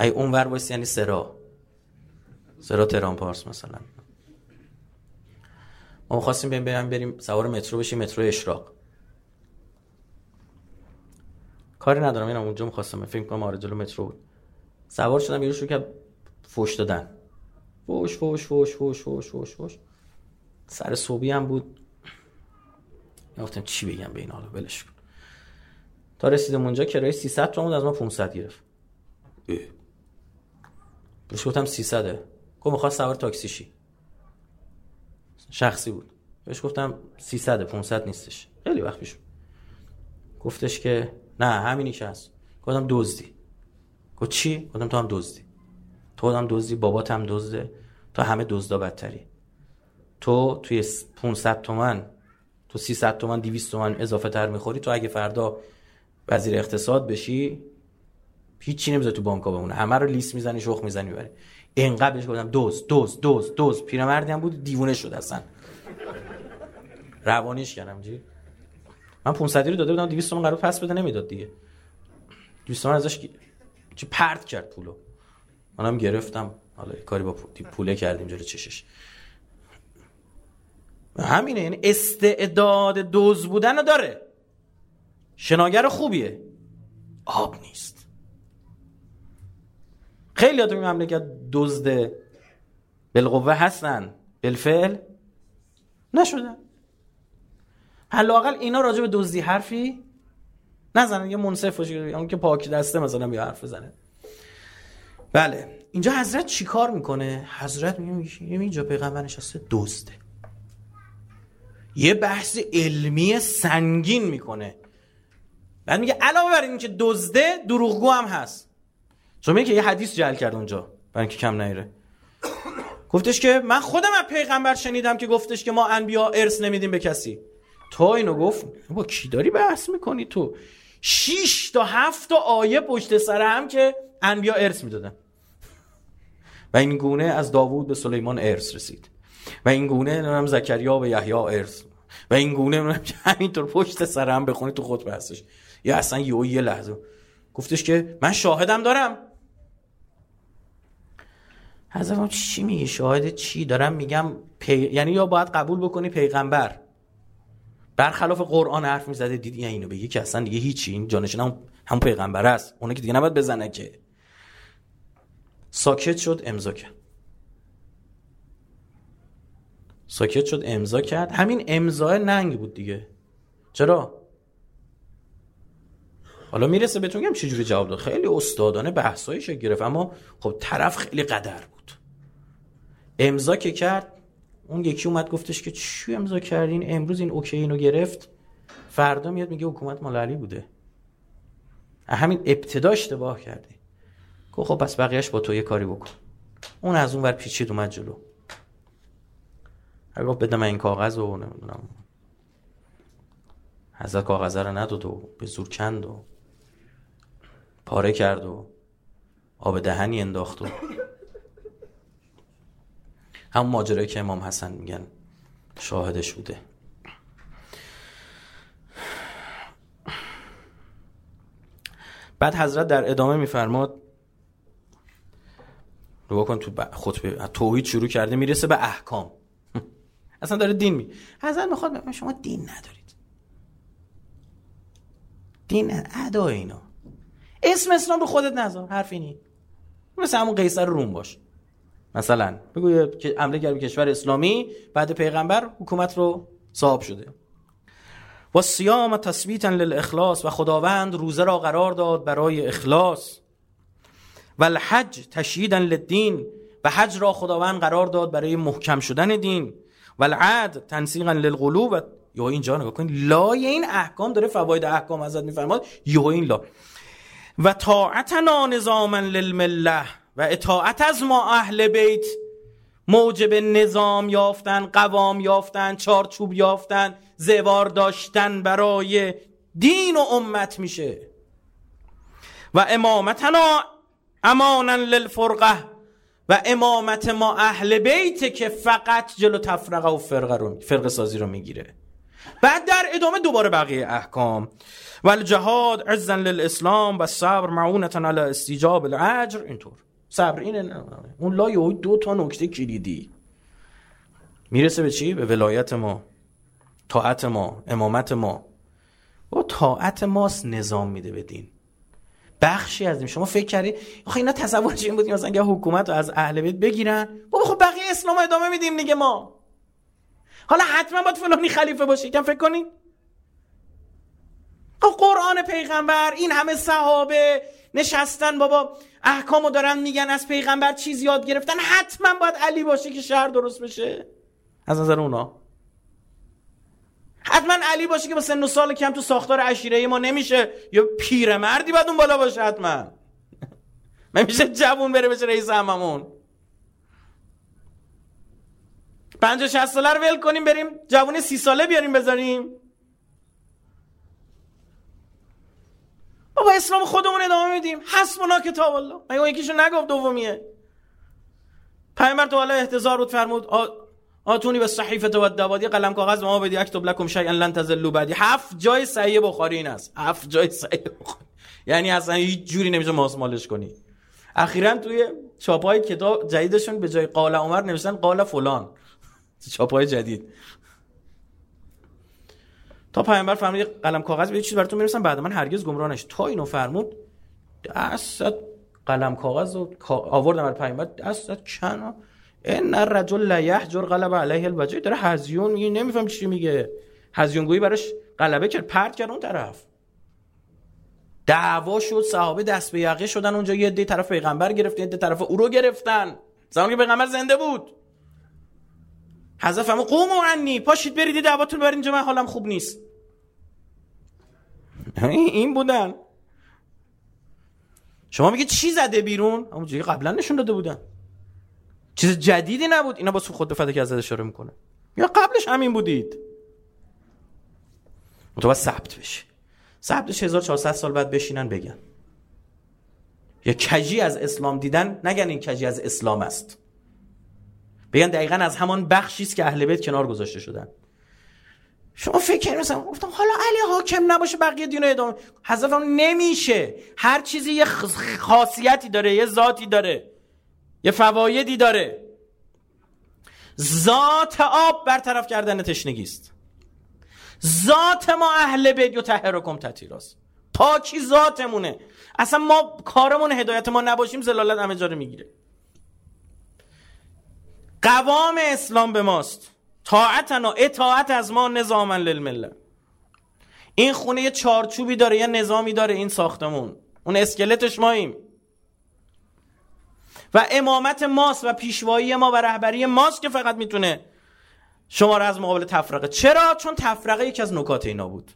ای اون ور وایستی یعنی سرا. سرا تهران پارس مثلا. ما خواستیم بریم بریم بریم سوار مترو بشیم مترو اشراق. کاری ندارم اینم اونجا می‌خواستم فکر کنم آره جلو مترو بود. سوار شدم یه رو که فوش دادن. فوش فوش فوش فوش فوش فوش فوش. سر صوبی هم بود. گفتم چی بگم به این حالا ولش کن. تا رسیدم اونجا کرایه 300 تومن از ما 500 گرفت. بهش گفتم 300 گفت می‌خواد سوار تاکسی شی. شخصی بود. بهش گفتم 300 500 نیستش. خیلی وقت پیش گفتش که نه همینی که هست. گفتم دزدی. گفت چی؟ گفتم تو هم دزدی. تو هم دزدی بابات هم دزده. تو همه دزدا بدتری. تو توی 500 تومن تو 300 تومن 200 تومن اضافه تر می‌خوری. تو اگه فردا وزیر اقتصاد بشی هیچی نمی‌ذاره تو بانکا بمونه. همه رو لیست می‌زنی شخ می‌زنی می‌بری. اینقدر بهش گفتم دوز دوز دوز دوز پیرمردی هم بود دیوونه شد اصلا. روانیش کردم جی من 500 رو داده بودم 200 تومن قرار پس بده نمی‌داد دیگه. 200 تومن ازش چه پرت کرد پولو. منم گرفتم. حالا کاری با پوله کردیم جلو چشش. همینه یعنی استعداد دوز بودن رو داره. شناگر خوبیه. آب نیست. خیلی تو این مملکت دزد بالقوه هستن بالفعل؟ نشدن حلاقل اینا راجع به دزدی حرفی نزنن یه منصف باشه اون که پاک دسته مثلا یه حرف بزنه. بله اینجا حضرت چیکار می‌کنه؟ حضرت میگه اینجا پیغمبر نشسته دزده. یه بحث علمی سنگین می‌کنه. بعد میگه علاوه بر این که دزده دروغگو هم هست. چون میگه یه حدیث جعل کرد اونجا. برای اینکه کم نیره. گفتش که من خودم از پیغمبر شنیدم که گفتش که ما انبیا ارث نمیدیم به کسی. تو اینو گفت با کی داری بحث می‌کنی تو؟ شیش تا هفت تا آیه پشت سر هم که انبیا ارث می‌دادن. و این گونه از داوود به سلیمان ارث رسید. و این گونه نمی‌دونم زکریا به یحیی ارث. و این گونه همینطور پشت سر هم بخونی تو خود هستش. یا اصلا یه یه لحظه. گفتش که من شاهدم دارم. حضرت چی میگی؟ شاهد چی؟ دارم میگم یعنی یا باید قبول بکنی پیغمبر. برخلاف قرآن حرف می‌زده دیدی یا اینو بگی که اصلا دیگه هیچی. این جانشین هم همون پیغمبر است. اونه که دیگه نباید بزنه که. ساکت شد امضا کرد. ساکت شد امضا کرد. همین امضا ننگ بود دیگه. چرا؟ حالا می‌رسه بهتون چه چجوری جواب داد؟ خیلی استادانه بحثایش گرفت اما خب طرف خیلی قدر بود. امضا که کرد اون یکی اومد گفتش که چی امضا کردین؟ امروز این اوکی اینو گرفت. فردا میاد میگه حکومت مال علی بوده. همین ابتدا اشتباه کردی. گفت خب پس بقیهش با تو یه کاری بکن. اون از اون ور پیچید اومد جلو. گفت بده من این کاغذ و نمی‌دونم. حضرت کاغذ رو نداد و به زور کند و پاره کرد و آب دهنی انداخت و هم ماجرایی که امام حسن میگن شاهدش بوده. بعد حضرت در ادامه میفرماد رو بکن تو خطبه. توحید شروع کرده می‌رسه به احکام. اصلا داره دین می حضرت می‌خواد شما دین ندارید. دین ادا اینا. اسم اسلام رو خودت نذار حرفی نی مثل همون قیصر روم باش. مثلا بگو که عمله کرد کشور اسلامی بعد پیغمبر حکومت رو صاحب شده. و سیام تثبیتا للاخلاص و خداوند روزه را قرار داد برای اخلاص. و الحج تشییدا للدین و حج را خداوند قرار داد برای محکم شدن دین. و العد تنسیقا للقلوب یا اینجا نگاه کنید لای این احکام داره فواید احکام ازت میفرماد یا این لا و طاعتنا نظاما للمله و اطاعت از ما اهل بیت. موجب نظام یافتن قوام یافتن چارچوب یافتن زوار داشتن برای دین و امت میشه. و امامتنا امانا للفرقه و امامت ما اهل بیت که فقط جلو تفرقه و فرقه, رو فرقه سازی رو می‌گیره. بعد در ادامه دوباره بقیه احکام. و الجهاد عزا للاسلام و صبر معونتا علی استیجاب العجر اینطور. صبر اینه. اون لای دو تا نکته کلیدی. می‌رسه به چی؟ به ولایت ما طاعت ما امامت ما. و طاعت ماست نظام میده به دین. بخشی از این شما فکر کردی؟ آخه اینا تصورش این بود مثلا اگه حکومت رو از اهل بیت بگیرن بابا خب بقیه اسلام ادامه میدیم دیگه ما. حالا حتما باید فلانی خلیفه باشه. کم فکر کنین. خب قرآن پیغمبر این همه صحابه نشستن بابا احکامو دارن میگن از پیغمبر چیز یاد گرفتن. حتما باید علی باشه که شهر درست بشه. از نظر اونا. حتما علی باشه که با سن و سال کم تو ساختار عشیره ما نمیشه. یا پیرمردی باید اون بالا باشه حتما. من میشه جوون بره بشه رئیس هممون. پنجا شست ساله رو ول کنیم بریم جوون سی ساله بیاریم بذاریم. بابا اسلام خودمون ادامه میدیم. حسبنا کتاب الله مگه اون یکیشو نگفت دومیه؟ پیامبر تو حالا احتضار بود فرمود آتونی به صحیفه و دوادی قلم کاغذ ما بدی اکتب لکم شیئا لن تزلوا بعدی. هفت جای صحیح بخاری این است. هفت جای صحیح بخاری. یعنی اصلا هیچ جوری نمیشه ماسمالش کنی. اخیرا توی چاپای کتاب جدیدشون به جای قال عمر نوشتن قال فلان. چاپای جدید. تا پیامبر فرمود قلم کاغذ به چیز براتون می‌رسن بعد من هرگز گمراه نش تا اینو فرمود دست قلم کاغذ رو آوردم بر پیامبر دست کن ان الرجل لا یحجر غلب علیه الوجه. داره هزیون میگه نمیفهم چی میگه. هزیون گویی براش غلبه کرد پرت کرد اون طرف. دعوا شد صحابه دست به یقه شدن اونجا یه دی طرف پیغمبر گرفت یه دی طرف او رو گرفتن. زمانی که پیغمبر زنده بود. حذف هم قوم عنی پاشید برید دعواتون برید اینجا من حالم خوب نیست. این بودن. شما میگه چی زده بیرون؟ همونجوری قبلا نشون داده بودن. چیز جدیدی نبود؟ اینا با سو خود به که از اشاره می‌کنه. یا قبلش همین بودید. متوسط ثبت بشه ثبتش 1400 سال بعد بشینن بگن. یا کجی از اسلام دیدن نگن این کجی از اسلام است. بگن دقیقا از همان بخشی است که اهل بیت کنار گذاشته شدن. شما فکر کنید مثلا گفتم حالا علی حاکم نباشه بقیه دین ادامه حذف نمیشه. هر چیزی یه خاصیتی داره یه ذاتی داره یه فوایدی داره. ذات آب برطرف کردن تشنگی است. ذات ما اهل بیت و تطهیرکم تطهیراست پاکی ذاتمونه. اصلا ما کارمون هدایت ما نباشیم زلالت همه جا رو می‌گیره. قوام اسلام به ماست. طاعتنا اطاعت از ما نظاما للمله این خونه یه چارچوبی داره یه نظامی داره این ساختمون. اون اسکلتش ماییم. و امامت ماست و پیشوایی ما و رهبری ماست که فقط می‌تونه شما را از مقابل تفرقه. چرا؟ چون تفرقه یکی از نکات اینا بود.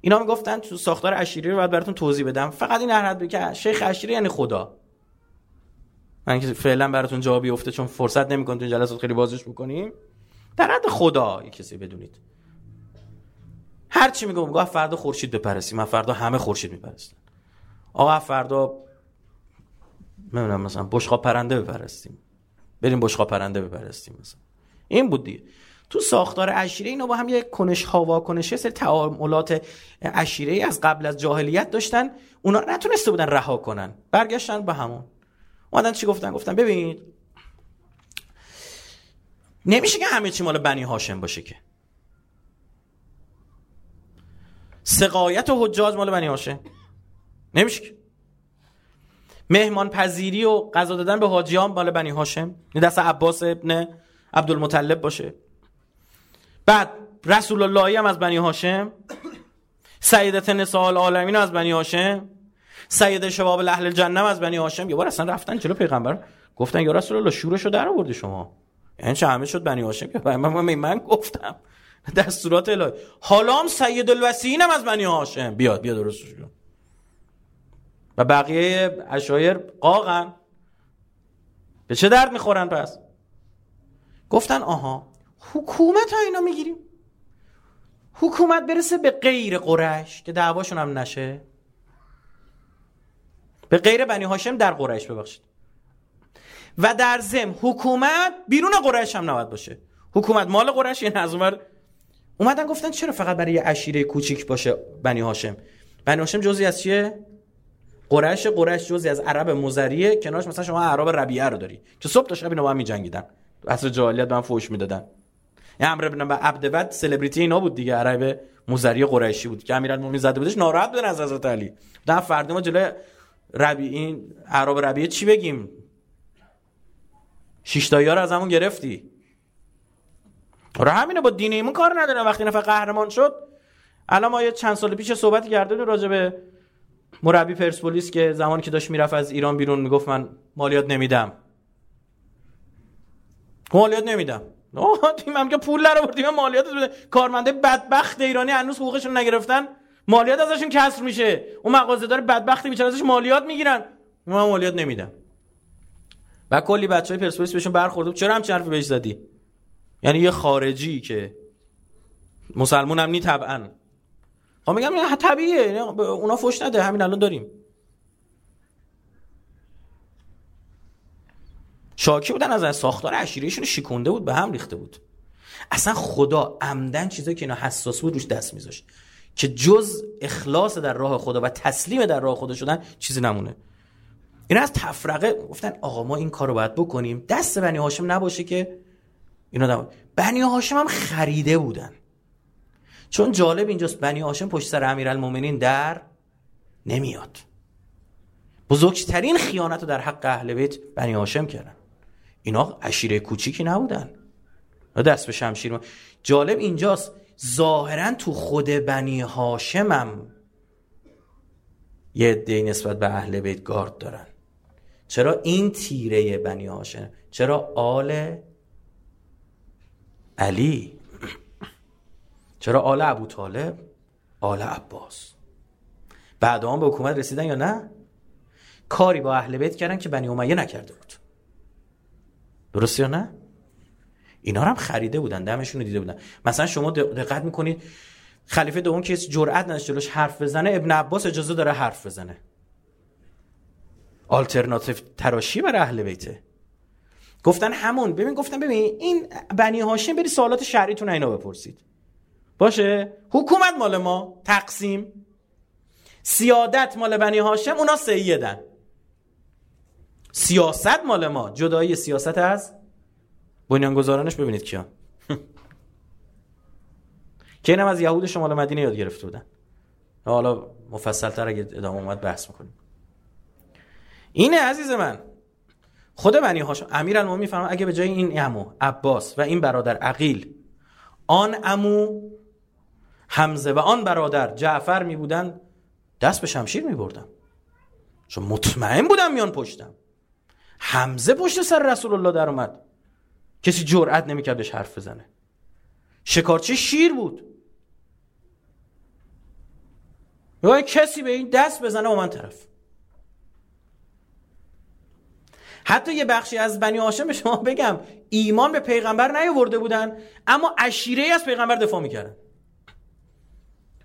اینا می‌گفتن تو ساختار عشیری رو باید براتون توضیح بدم. فقط این حد که شیخ عشیری یعنی خدا. من که فعلا براتون جواب بیفته چون فرصت نمی‌کنید تو جلسات خیلی بازش می‌کنیم در حد خدا یه کسی بدونید. هر چی میگم میگه فردا خورشید بپرستیم من فردا همه خورشید میپرستن. آقا فردا نمی‌دونم مثلا بشقا پرنده بپرستیم. بریم بشقا پرنده بپرستیم مثلا. این بود دیگه. تو ساختار عشیره اینا با هم یه کنش ها واکنش سری تعاملات عشیره از قبل از جاهلیت داشتن. اونا نتونسته بودن رها کنن. برگشتن به همون. اومدن چی گفتن؟ گفتن ببینید نمیشه که همه چی مال بنی هاشم باشه که. سقایت و حجاج مال بنی هاشم. نمیشه که. مهمان پذیری و غذا دادن به حاجیان مال بنی هاشم. دست عباس ابن عبدالمطلب باشه. بعد رسول اللهی هم از بنی هاشم. سیدت نساء العالمین از بنی هاشم. سید شباب اهل الجنه از بنی هاشم. یه بار اصلا رفتن جلو پیغمبر. گفتن یا رسول الله شورشو در آوردی شما. این چه همه شد بنی هاشم؟ من, من, من گفتم. دستورات الهی. حالا هم سید الوسیین هم از بنی هاشم. بیاد بیاد درست شد. و بقیه اشایر قاقن. به چه درد می‌خورن پس؟ گفتن آها حکومت ها اینا می‌گیریم. حکومت برسه به غیر قرش که دعواشون هم نشه. به غیر بنی هاشم در قرش ببخشید. و در زم حکومت بیرون قرش هم نباید باشه. حکومت مال قرش یعنی از اونور اومدن گفتن چرا فقط برای یه عشیره کوچیک باشه بنی هاشم؟ بنی هاشم جزی از چیه؟ قرش قرش جزی از عرب مزریه کنارش مثلا شما عرب ربیعه رو داری. که صبح تا شب اینا با هم میجنگیدن. اصل جاهلیت به هم فوش می‌دادن. امر بن عبدود سلبریتی اینا بود دیگه عرب مزری قریشی بود که امیرالمومنین زده بودش ناراحت بودن از حضرت علی. در فردا ما جلوی ربی این عرب ربیعه چی بگیم؟ شش تا از همون گرفتی. آره همینه با دین ایمون کار نداره وقتی نفر قهرمان شد الان ما یه چند سال پیش صحبت کردیم راجع به مربی پرسپولیس که زمانی که داشت می‌رفت از ایران بیرون می‌گفت من مالیات نمیدم. مالیات نمیدم. هم که پول در آوردیم مالیات بده. کارمنده بدبخت ایرانی هنوز حقوقشون نگرفتن. مالیات ازشون کسر میشه. اون مغازه‌دار بدبختی بیچاره ازش مالیات می‌گیرن. من مالیات نمیدم و کلی بچهای پرسپولیس بهشون برخورد. چرا هم حرفی بهش زدی؟ یعنی یه خارجی که مسلمون هم نی طبعا. خب میگم طبیعیه. یعنی اونا فوش نده. همین الان داریم. شاکی بودن از ساختار عشیرهشون شیکونده بود به هم ریخته بود. اصلا خدا عمدن چیزایی که اینا حساس بود روش دست میذاشت. که جز اخلاص در راه خدا و تسلیم در راه خدا شدن چیزی نمونه. اینا از تفرقه گفتن آقا ما این کارو باید بکنیم. دست بنی هاشم نباشه که اینا نباشه. بنی هاشم هم خریده بودن. چون جالب اینجاست بنی هاشم پشت سر امیرالمومنین در نمیاد. بزرگترین خیانت رو در حق اهل بیت بنی هاشم کردن. اینا عشیره کوچیکی نبودن. دست به شمشیر جالب اینجاست ظاهرا تو خود بنی هاشمم یه عده نسبت به اهل بیت گارد دارن. چرا این تیره بنی هاشم؟ چرا آل علی؟ چرا آل ابو طالب؟ آل عباس. بعد به حکومت رسیدن یا نه؟ کاری با اهل بیت کردن که بنی امیه نکرده بود. درست یا نه؟ اینا هم خریده بودن دمشون رو دیده بودن. مثلا شما دقت می‌کنید خلیفه دوم که جرئت نداشت جلوش حرف بزنه ابن عباس اجازه داره حرف بزنه. آلترناتیو تراشی برای اهل بیته. گفتن همون ببین گفتن ببین این بنی هاشم بری سوالات شهریتون اینا بپرسید. باشه؟ حکومت مال ما تقسیم. سیادت مال بنی هاشم اونا سیدن. سیاست مال ما جدایی سیاست از بنیانگذارانش ببینید کیا. که اینم از یهود شمال مدینه یاد گرفته بودن. حالا مفصل تر اگه ادامه اومد بحث می‌کنیم. اینه عزیز من. خود بنی هاشم امیر المومنین میفرما اگه به جای این امو عباس و این برادر عقیل آن امو حمزه و آن برادر جعفر می بودن دست به شمشیر می بردم چون مطمئن بودم میان پشتم. حمزه پشت سر رسول الله در اومد. کسی جرأت نمی‌کرد بهش حرف بزنه. شکارچه شیر بود. یا کسی به این دست بزنه و من طرف. حتی یه بخشی از بنی هاشم به شما بگم ایمان به پیغمبر نیاورده بودن اما عشیره از پیغمبر دفاع می‌کردن.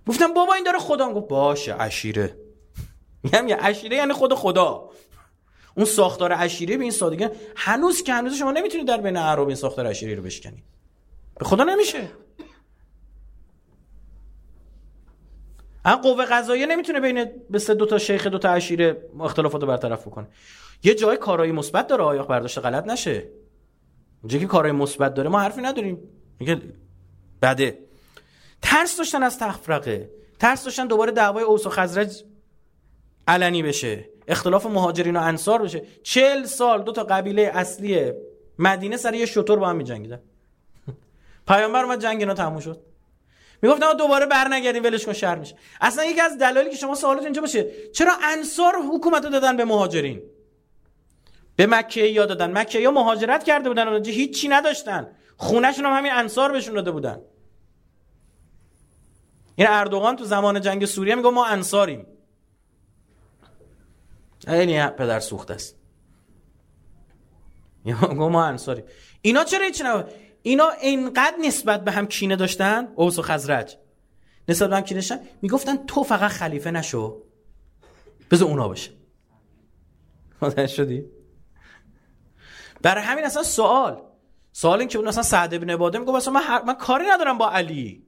گفتم بابا این داره خدا. گفت باشه عشیره میگم یه عشیره یعنی خود خدا. اون ساختار عشیره به این سادگی هنوز که هنوز شما نمی‌تونید در بین اعراب این ساختار عشیره رو بشکنید به خدا نمیشه. اما قوه قضاییه نمی‌تونه بین سه دو تا شیخ دو تا عشیره اختلافات رو برطرف بکنه. یه جای کارایی مثبت داره آیا برداشت غلط نشه. اونجا که کارایی مثبت داره ما حرفی نداریم. میگه بده ترس داشتن از تفرقه. ترس داشتن دوباره دعوای اوس و خزرج علنی بشه. اختلاف مهاجرین و انصار بشه چل سال دو تا قبیله اصلی مدینه سر یه شطور با هم میجنگیدن. پیامبر اومد جنگ اینا تموم شد. می‌گفتن دوباره برنگردیم ولش کن شهر میشه. اصلا یکی از دلایلی که شما سوالات اینجا باشه چرا انصار حکومت رو دادن به مهاجرین؟ به مکه یا دادن. مکه یا مهاجرت کرده بودن اونجا هیچی نداشتن. خونهشون هم همین انصار بهشون داده بودن. این اردوغان تو زمان جنگ سوریه میگه ما انصاریم. این پدر سوخت است. یا ما انصاریم اینا چرا هیچ اینا اینقدر نسبت به هم کینه داشتن؟ اوس و خزرج. نسبت به هم کینه داشتن؟ می‌گفتن تو فقط خلیفه نشو. بذار اونا باشه. متوجه شدی؟ برای همین اصلا سوال. سوال این که اون اصلا سعد ابن عباده میگه اصلا من, من کاری ندارم با علی.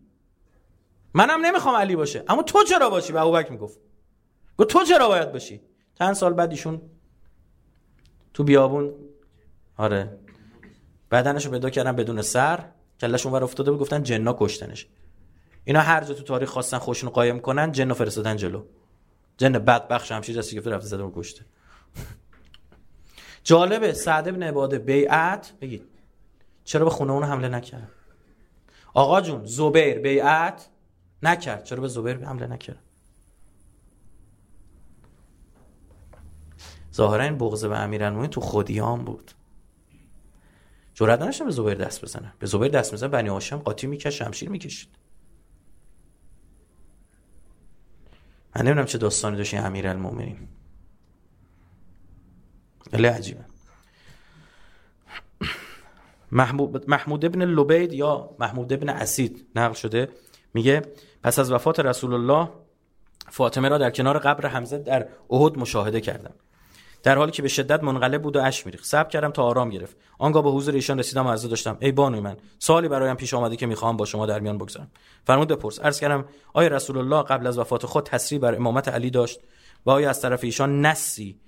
منم نمی‌خوام علی باشه. اما تو چرا باشی؟ به ابوبکر می‌گفت. گفت تو چرا باید باشی؟ چند سال بعد ایشون تو بیابون آره. بدنشو پیدا کردن بدون سر کلش اونور افتاده بود گفتن جنا کشتنش. اینا هر جا تو تاریخ خواستن خوشون قایم کنن جن فرستادن جلو. جن بدبخت شمشیر دستی گرفته رفته زده کشته. جالبه سعد بن عباده بیعت بگید چرا به خونه اون حمله نکرد؟ آقا جون زبیر بیعت نکرد. چرا به زبیر حمله نکرد؟ ظاهرا این بغض به امیرالمومنین تو خودیان بود. جرأت نداشتن به زبیر دست بزنن به زبیر دست بزنن بنی هاشم قاطی میکش شمشیر می‌کشید. من نمی‌دونم چه داستانی داشت این امیرالمومنین. خیلی عجیبه. محمود, محمود ابن لبید یا محمود ابن اسید نقل شده. میگه پس از وفات رسول الله فاطمه را در کنار قبر حمزه در احد مشاهده کردم. در حالی که به شدت منقلب بود و اش میریخت. صبر کردم تا آرام گرفت. آنگاه به حضور ایشان رسیدم و عرضه داشتم ای بانوی من سوالی برایم پیش آمده که می‌خواهم با شما در میان بگذارم. فرمود بپرس. عرض کردم آیا رسول الله قبل از وفات خود تصریح بر امامت علی داشت و آیا از طرف ایشان نسی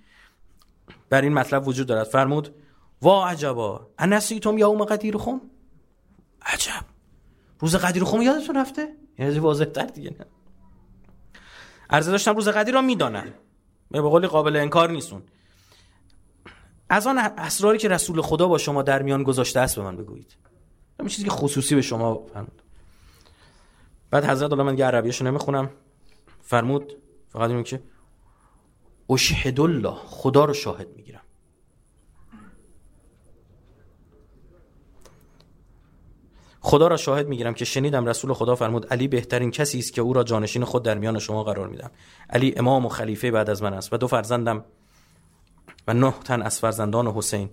بر این مطلب وجود دارد؟ فرمود وا عجبا. انسیتم یوم قدیر خم. عجب. روز قدیر خم یادتون رفته؟ یعنی واضح تر دیگه نه. عرضه داشتم روز قدیر را می‌دانن به قولی قابل انکار نیستون از آن اسراری که رسول خدا با شما در میان گذاشته است به من بگویید. این چیزی که خصوصی به شما فرمود. بعد حضرت الله من دیگه عربیشو نمی‌خونم. فرمود فقط این که اشهد الله خدا رو شاهد می‌گیرم. خدا را شاهد می‌گیرم که شنیدم رسول خدا فرمود علی بهترین کسی است که او را جانشین خود در میان شما قرار میدم علی امام و خلیفه بعد از من است و دو فرزندم و نه تن از فرزندان حسین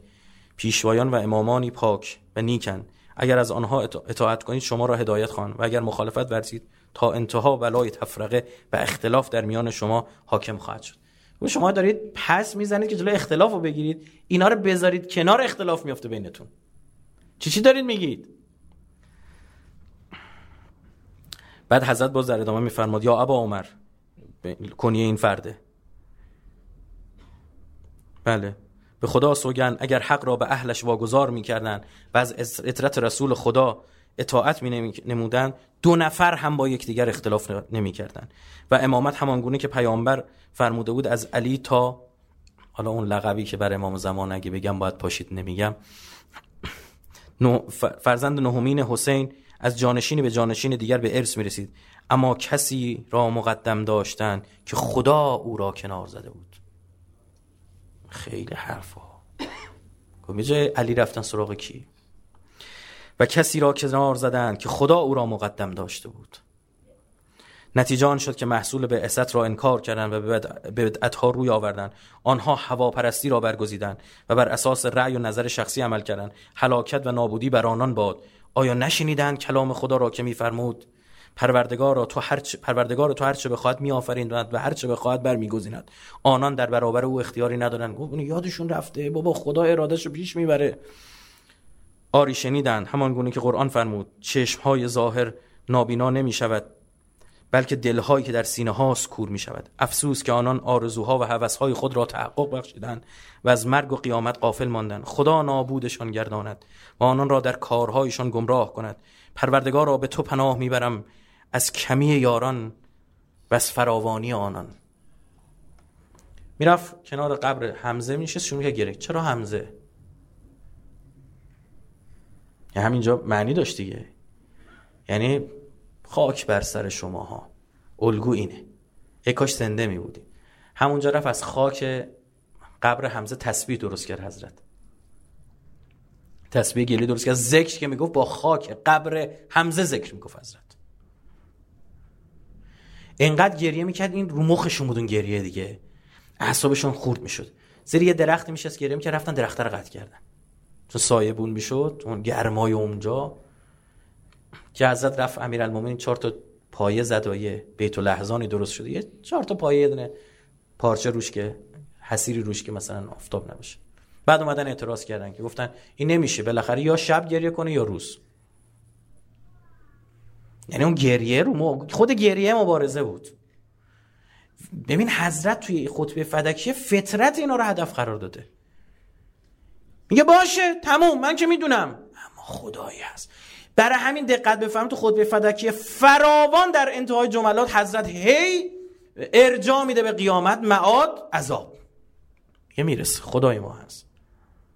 پیشوایان و امامانی پاک و نیکن. اگر از آنها اطاعت کنید شما را هدایت خوان و اگر مخالفت ورزید تا انتها ولای تفرقه و اختلاف در میان شما حاکم خواهد شد. و شما دارید پس می‌زنید که جلو اختلاف رو بگیرید. اینا رو بذارید کنار اختلاف میفته بینتون. چی چی دارید میگید؟ بعد حضرت باز در ادامه میفرماد یا ابا عمر کنیه این فرده. بله. به خدا سوگن اگر حق را به اهلش واگذار می‌کردن و از اطرت رسول خدا اطاعت می نمودن دو نفر هم با یکدیگر اختلاف نمی کردن و امامت همان گونه که پیامبر فرموده بود از علی تا حالا اون لقبی که بر امام زمان اگه بگم باید پاشید نمیگم. فرزند نهمین حسین از جانشینی به جانشین دیگر به ارث می رسید اما کسی را مقدم داشتن که خدا او را کنار زده بود. خیلی حرفا. خب علی رفتن سراغ کی؟ و کسی را کنار زدند که خدا او را مقدم داشته بود. نتیجه آن شد که محصول به اسد را انکار کردند و به بدعتها روی آوردند. آنها هواپرستی را برگزیدند و بر اساس رأی و نظر شخصی عمل کردند. هلاکت و نابودی بر آنان باد. آیا نشنیدند کلام خدا را که میفرمود؟ پروردگار را تو هر چ... پروردگار تو هر چه بخواد میآفریند و هر چه بخواد برمیگزیند. آنان در برابر او اختیاری ندارند. گفت یادشون رفته. بابا خدا ارادهشو پیش می‌بره. آری شنیدند. همان گونه که قرآن فرمود چشم های ظاهر نابینا نمی شود بلکه دلهایی که در سینه هاست کور می شود افسوس که آنان آرزوها و هوسهای خود را تحقق بخشیدند و از مرگ و قیامت قافل ماندند. خدا نابودشان گرداند و آنان را در کارهایشان گمراه کند. پروردگار را به تو پناه می‌برم. از کمی یاران و از فراوانی آنان. می‌رفت کنار قبر حمزه میشست شروع گره چرا حمزه؟ یعنی همینجا معنی داشت دیگه. یعنی خاک بر سر شماها. الگو اینه. یک کاش زنده می بودی همونجا رفت از خاک قبر حمزه تسبیح درست کرد حضرت. تسبیح گلی درست کرد. ذکر که می‌گفت با خاک قبر حمزه ذکر می‌گفت حضرت. انقدر گریه می‌کرد این رو مخشون بود اون گریه دیگه. اعصابشون خورد می‌شد. زیر یه درختی میشست گریه می‌کرد رفتن درخت رو قطع کردن. چون سایه بون می‌شد اون گرمای اونجا. که حضرت رفت امیرالمومنین چهار تا پایه زد و بیت لحظانی درست شده. یه چهار تا پایه یه دونه پارچه روش که حسیری روش که مثلا آفتاب نباشه. بعد اومدن اعتراض کردن که گفتن این نمیشه بالاخره یا شب گریه کنه یا روز. یعنی اون گریه رو خود گریه مبارزه بود. ببین حضرت توی خطبه فدکیه فطرت اینا رو هدف قرار داده. میگه باشه تموم من که می‌دونم. اما خدایی هست. برای همین دقت بفهم تو خطبه فدکیه فراوان در انتهای جملات حضرت هی ارجا میده به قیامت معاد عذاب. یه می‌رسه. خدای ما هست.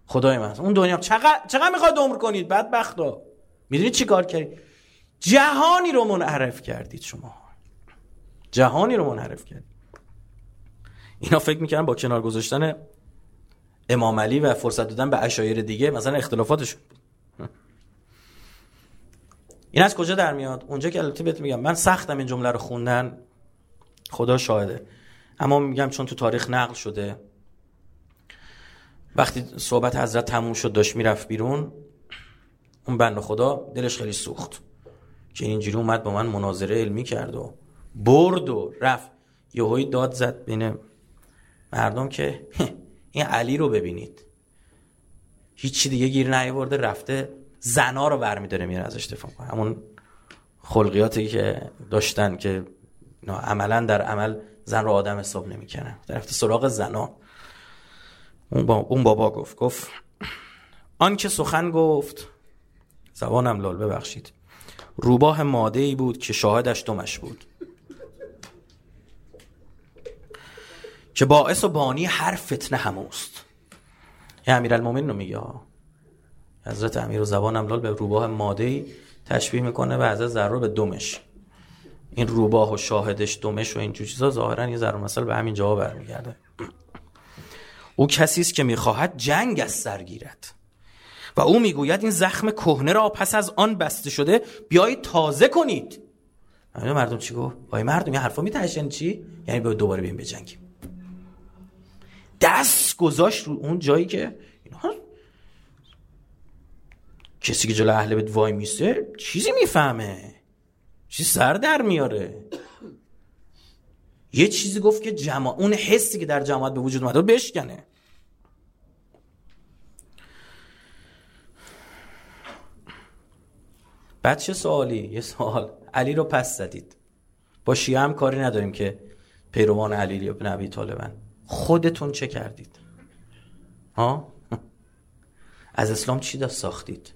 خدای ما هست. اون دنیا چقدر چقدر می‌خواد عمر کنید؟ بدبختا. می‌دونید چی کار کردید جهانی رو منحرف کردید شما. جهانی رو منحرف کردید. اینا فکر می‌کنن با کنار گذاشتن امام علی و فرصت دادن به اشایر دیگه مثلا اختلافاتشون این از کجا در میاد؟ اونجا که البته بهت میگم من سختم این جمله رو خوندن. خدا شاهده. اما میگم چون تو تاریخ نقل شده وقتی صحبت حضرت تموم شد داشت می‌رفت بیرون اون بند خدا دلش خیلی سوخت. که اینجوری اومد با من مناظره علمی کرد و برد و رفت. یهویی داد زد بین مردم که این علی رو ببینید. هیچی دیگه گیر نیورده رفته زنا رو برمیداره میره ازش دفاع کنه همون خلقیاتی که داشتن که عملا در عمل زن رو آدم حساب نمی‌کنه رفته سراغ زنا. اون, با... اون بابا گفت گفت آن که سخن گفت زبانم لال ببخشید. روباه ماده ای بود که شاهدش دمش بود. که باعث و بانی هر فتنه هموست. یه امیر المومن رو میگه حضرت امیر و زبانم لال به روباه ماده ای تشبیه می‌کنه و حضرت ذره به دمش. این روباه و شاهدش دمش و این چیزا ظاهرا یه ذره مثلا به همین جواب برمیگرده. او کسی است که می‌خواهد جنگ از سر گیرد. و او می‌گوید این زخم کهنه را پس از آن بسته شده بیایید تازه کنید. مردم چی گفت؟ وای مردم یه حرفا میتهشن چی؟ یعنی به دوباره بیم بجنگیم. دست گذاشت رو اون جایی که اینا کسی که جلو اهل بیت وای میسته چیزی می‌فهمه. چیزی سر در میاره. یه چیزی گفت که جماع اون حسی که در جماعت به وجود اومده بشکنه. بعد چه سوالی؟ یه سوال. علی رو پس زدید. با شیعه هم کاری نداریم که پیروان علی ابن ابی طالبن. خودتون چه کردید؟ ها؟ از اسلام چی دست ساختید؟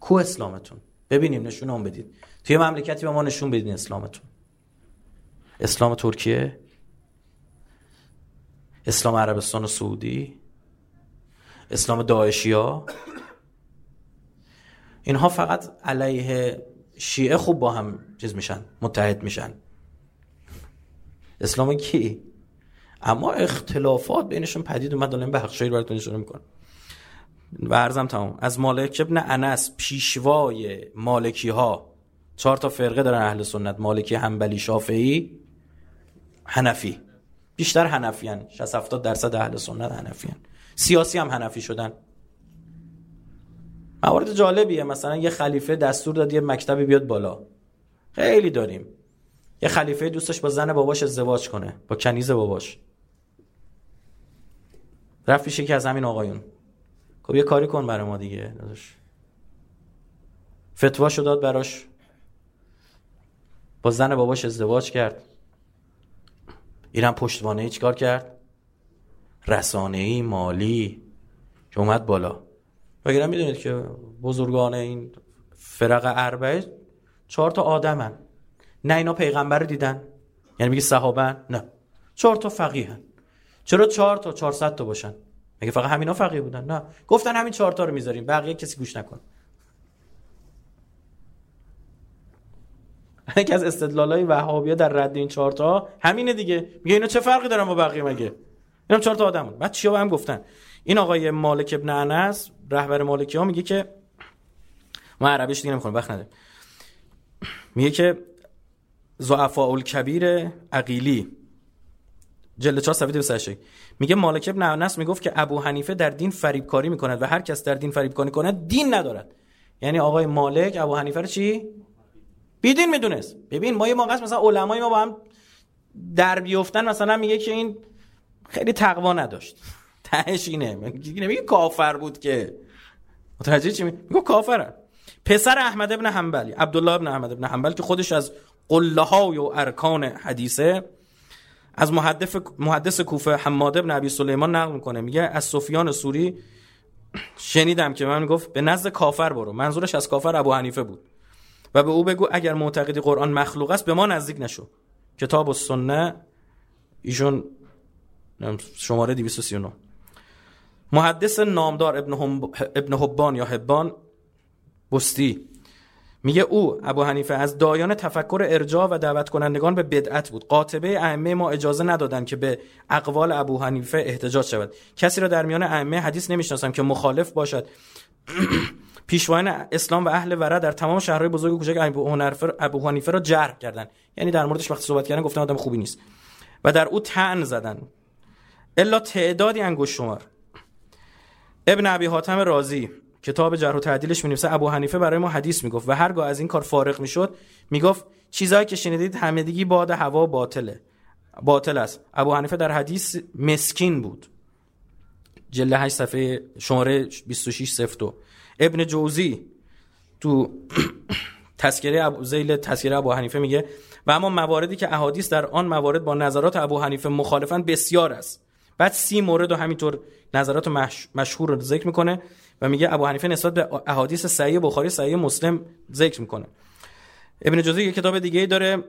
کو اسلامتون؟ ببینیم نشون هم بدید. توی مملکتی به ما نشون بدین اسلامتون. اسلام ترکیه؟ اسلام عربستان و سعودی؟ اسلام داعشیا اینها فقط علیه شیعه خوب با هم چیز میشن متحد میشن. اسلام کی؟ اما اختلافات بینشون پدید اومد دارم به حق براتون نشون می‌کنم و عرضم تمام از مالک ابن انس پیشوای مالکی ها چهار تا فرقه دارن اهل سنت مالکی حنبلی شافعی حنفی. بیشتر حنفیان 60 70 درصد اهل سنت حنفیان سیاسی هم حنفی شدن. موارد جالبیه. مثلا یه خلیفه دستور داد یه مکتبی بیاد بالا. خیلی داریم. یه خلیفه دوستش با زن باباش ازدواج کنه با کنیز باباش. رفت پیش که از همین آقایون. خب یه کاری کن برای ما دیگه داداش. فتوا داد براش. با زن باباش ازدواج کرد. اینم پشتوانه چیکار کرد؟ رسانه ای مالی. که اومد بالا. وگرنه می‌دونید که بزرگان این فرق اربعه چهار تا آدمن. نه اینا پیغمبر رو دیدن. یعنی میگه صحابه نه. چهار تا فقیهن چرا چهار تا؟ 400 تا باشن. مگه فقط همینا فقیه بودن؟ نه. گفتن همین چهار تا رو می‌ذاریم. بقیه کسی گوش نکن. یکی از استدلالای وهابیا در رد این چهار تا همینه دیگه. میگه اینا چه فرقی دارن با بقیه مگه؟ اینا چهار تا آدمون بعد چیا هم گفتن؟ این آقای مالک ابن انس رهبر مالکی ها میگه که ما عربیش دیگه نمی‌خونم وقت نداریم. میگه که ضعفاء الکبیر عقیلی جلد 4 صفحه 28 میگه مالک ابن انس می‌گفت که ابو حنیفه در دین فریب کاری می‌کند و هر کس در دین فریب کاری کند دین ندارد. یعنی آقای مالک ابو حنیفه رو چی؟ بیدین می‌دونست. ببین ما یه موقع مثلا علمای ما با هم در بیفتن مثلا میگه که این خیلی تقوا نداشت. تهش اینه. میگه کافر بود که. متوجه چی میگه کافره پسر احمد ابن حنبلی عبدالله ابن احمد ابن حنبل که خودش از قله های و ارکان حدیثه از محدث محدث کوفه حماد ابن ابی سلیمان نقل می‌کنه. میگه از سفیان سوری شنیدم که من گفت به نزد کافر برو. منظورش از کافر ابو حنیفه بود. و به او بگو اگر معتقدی قرآن مخلوق است به ما نزدیک نشو. کتاب و سنه ایشون شماره 239 محدث نامدار ابن, ابن حبان یا حبان بستی. میگه او ابو حنیفه از دایان تفکر ارجاع و دعوت کنندگان به بدعت بود. قاطبه ائمه ما اجازه ندادن که به اقوال ابو حنیفه احتجاج شود. کسی را در میان ائمه حدیث نمی‌شناسم که مخالف باشد. پیشوایان اسلام و اهل ورع در تمام شهرهای بزرگ و کوچک ابو حنیفه را جرح کردند. یعنی در موردش وقتی صحبت کردن گفتن آدم خوبی نیست. و در او طعن زدن. الا تعدادی انگشت شمار. ابن ابی حاتم رازی کتاب جرح و تعدیلش می‌نویسه. ابو حنیفه برای ما حدیث می‌گفت و هرگاه از این کار فارغ می‌شد می‌گفت چیزایی که شنیدید همدیگی باد هوا باطله. باطل است. ابو حنیفه در حدیث مسکین بود. جلد 8 صفحه شماره 26 صفر ابن جوزی تو تذکره ابو زیل تذکره ابو حنیفه میگه و اما مواردی که احادیث در آن موارد با نظرات ابو حنیفه مخالفن بسیار است. بعد سی مورد و همینطور نظرات مشهور رو ذکر می‌کنه و میگه ابو حنیفه نسبت به احادیث صحیح بخاری صحیح مسلم ذکر می‌کنه. ابن جوزی یه کتاب دیگه داره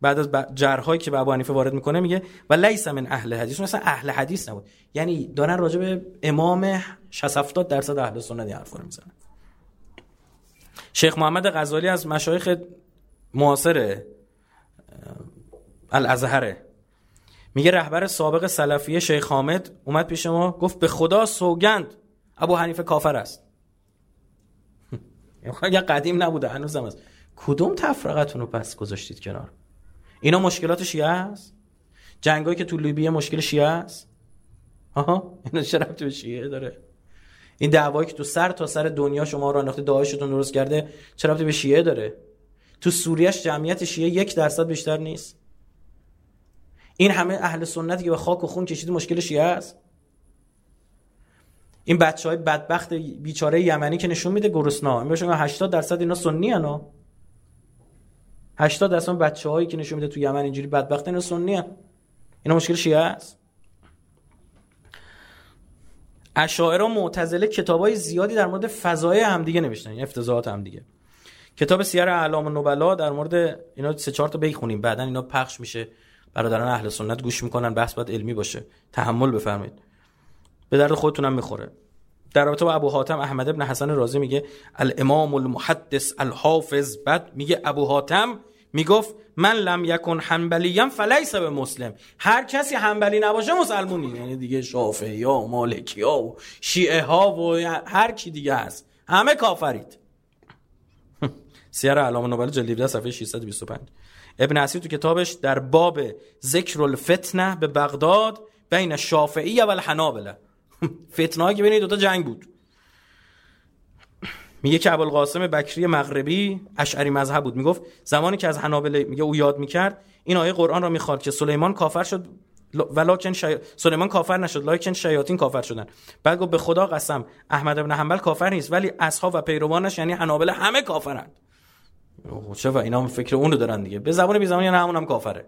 بعد از جرهایی که به ابو حنیفه وارد می‌کنه میگه و لیس من اهل حدیث. مثلا اهل حدیث نبود. یعنی دارن راجع به امام 60 70 درصد اهل سنت حرفا رو می‌زنن. شیخ محمد غزالی از مشایخ معاصر الازهره میگه رهبر سابق سلفیه شیخ حامد اومد پیش ما گفت به خدا سوگند ابو حنیفه کافر است. یا قدیم نبوده هنوزم است کدوم تفرقتون رو پس گذاشتید کنار؟ اینا مشکلات شیعه است؟ جنگایی که تو لیبیه مشکل شیعه است؟ آها اینا ربطی به شیعه داره؟ این دعوایی که تو سر تا سر دنیا شما رو انداخته داعشتون درست کرده ربطی به شیعه داره؟ تو سوریهش جمعیت شیعه یک درصد بیشتر نیست؟ این همه اهل سنتی که به خاک و خون کشید مشکل شیعه است این بچه های بدبخت بیچاره یمنی که نشون میده گرسنا این بهشون 80 درصد اینا سنی انا 80 درصد بچه هایی که نشون میده تو یمن اینجوری بدبخت اینا سنی هن. اینا مشکل شیعه است اشاعره و معتزله کتابای زیادی در مورد فضای همدیگه نوشتن یعنی افتضاحات همدیگه. کتاب سیر اعلام النبلا در مورد اینا سه چهار تا بخونیم بعدا اینا پخش میشه. برادران اهل سنت گوش می‌کنن بحث باید علمی باشه. تحمل بفرمایید. به درد خودتونم می‌خوره. در رابطه با ابو حاتم احمد ابن حسن رازی میگه الامام المحدث الحافظ. بعد میگه ابو حاتم می‌گفت من لم یکن حنبلیم فلیس به مسلم. هر کسی حنبلی نباشه مسلمونی. یعنی دیگه شافعی ها مالکی ها و شیعه ها و هر کی دیگه هست. همه کافرید. سیر علامه نوبل 17 صفحه 625 ابن اسیر تو کتابش در باب ذکر الفتنه به بغداد بین شافعی و الحنابله. فتنه که بین دو تا جنگ بود. میگه که ابوالقاسم بکری مغربی اشعری مذهب بود. می‌گفت زمانی که از حنابله میگه او یاد می‌کرد این آیه قرآن را می‌خواد که سلیمان کافر شد ولکن شی... سلیمان کافر نشد لکن شیاطین کافر شدن. بعد گفت به خدا قسم احمد بن حنبل کافر نیست ولی اصحاب و پیروانش یعنی حنابله همه کافرند. چه و اینا هم فکر اونو دارن دیگه؟ به زبان بی زبانی نه همون هم کافره.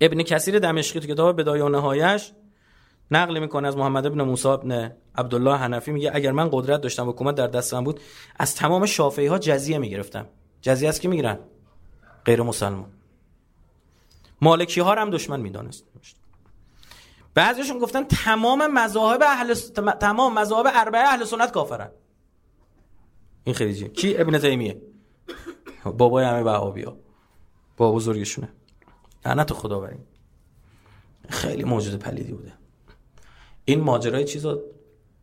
ابن کثیر دمشقی تو کتاب بدایه و نهایش نقل می‌کنه از محمد ابن موسی ابن عبدالله حنفی میگه اگر من قدرت داشتم حکومت در دستم بود از تمام شافعی ها جزیه می‌گرفتم. جزیه از کی می‌گیرن؟ غیر مسلمان. مالکی ها هم دشمن می‌دانست بعضیشون گفتن تمام مذاهب اهل تمام مذاهب اربعه اهل سنت کافرن. این خیلی جیم کی؟ ابن تیمیه. بابای همه وهابیا با بزرگشونه. لعنت خدا بریم. خیلی موجود پلیدی بوده. این ماجرای چیزو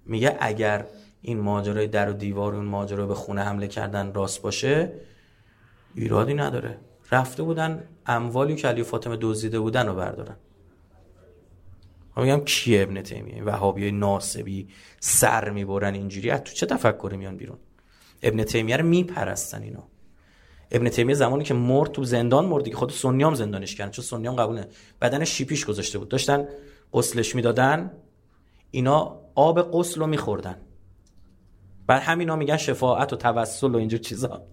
میگه اگر این ماجرای در و دیوار اون ماجرا به خونه حمله کردن راست باشه ایرادی نداره. رفته بودن اموالی که علی فاطمه دزدیده بودن رو بردارن. میگم کی ابن تیمیه؟ وهابی ناسبی سر می‌برن اینجوری؟ از تو چه تفکری میان بیرون؟ ابن تیمیه رو میپرستن اینا. ابن تیمیه زمانی که مرد تو زندان مرد که خود سنیام زندانش کردن چون سنیام قبول بدن شیپیش گذاشته بود. داشتن غسلش می‌دادن اینا آب غسل رو میخوردن. بعد همینا میگن شفاعت و توسل و اینجور چیزا.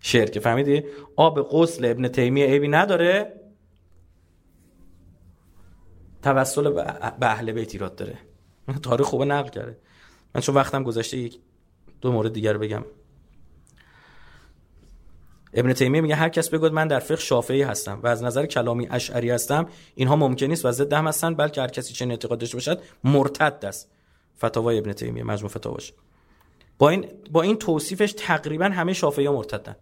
شرک فهمیدی؟ آب غسل ابن تیمیه عیبی نداره. توسل به اهل بیت ایراد داره. تاریخ خوبه نقل کرده. من چون وقتم گذشته یک دو مورد دیگر بگم. ابن تیمیه میگه هر کس بگود من در فقه شافعی هستم و از نظر کلامی اشعری هستم اینها ممکن نیست و ضد هم هستن بلکه هر کسی چه اعتقاد داشته باشد مرتد است. فتاوای ابن تیمیه مجموع فتاواش با این با این توصیفش تقریبا همه شافعی ها مرتدن.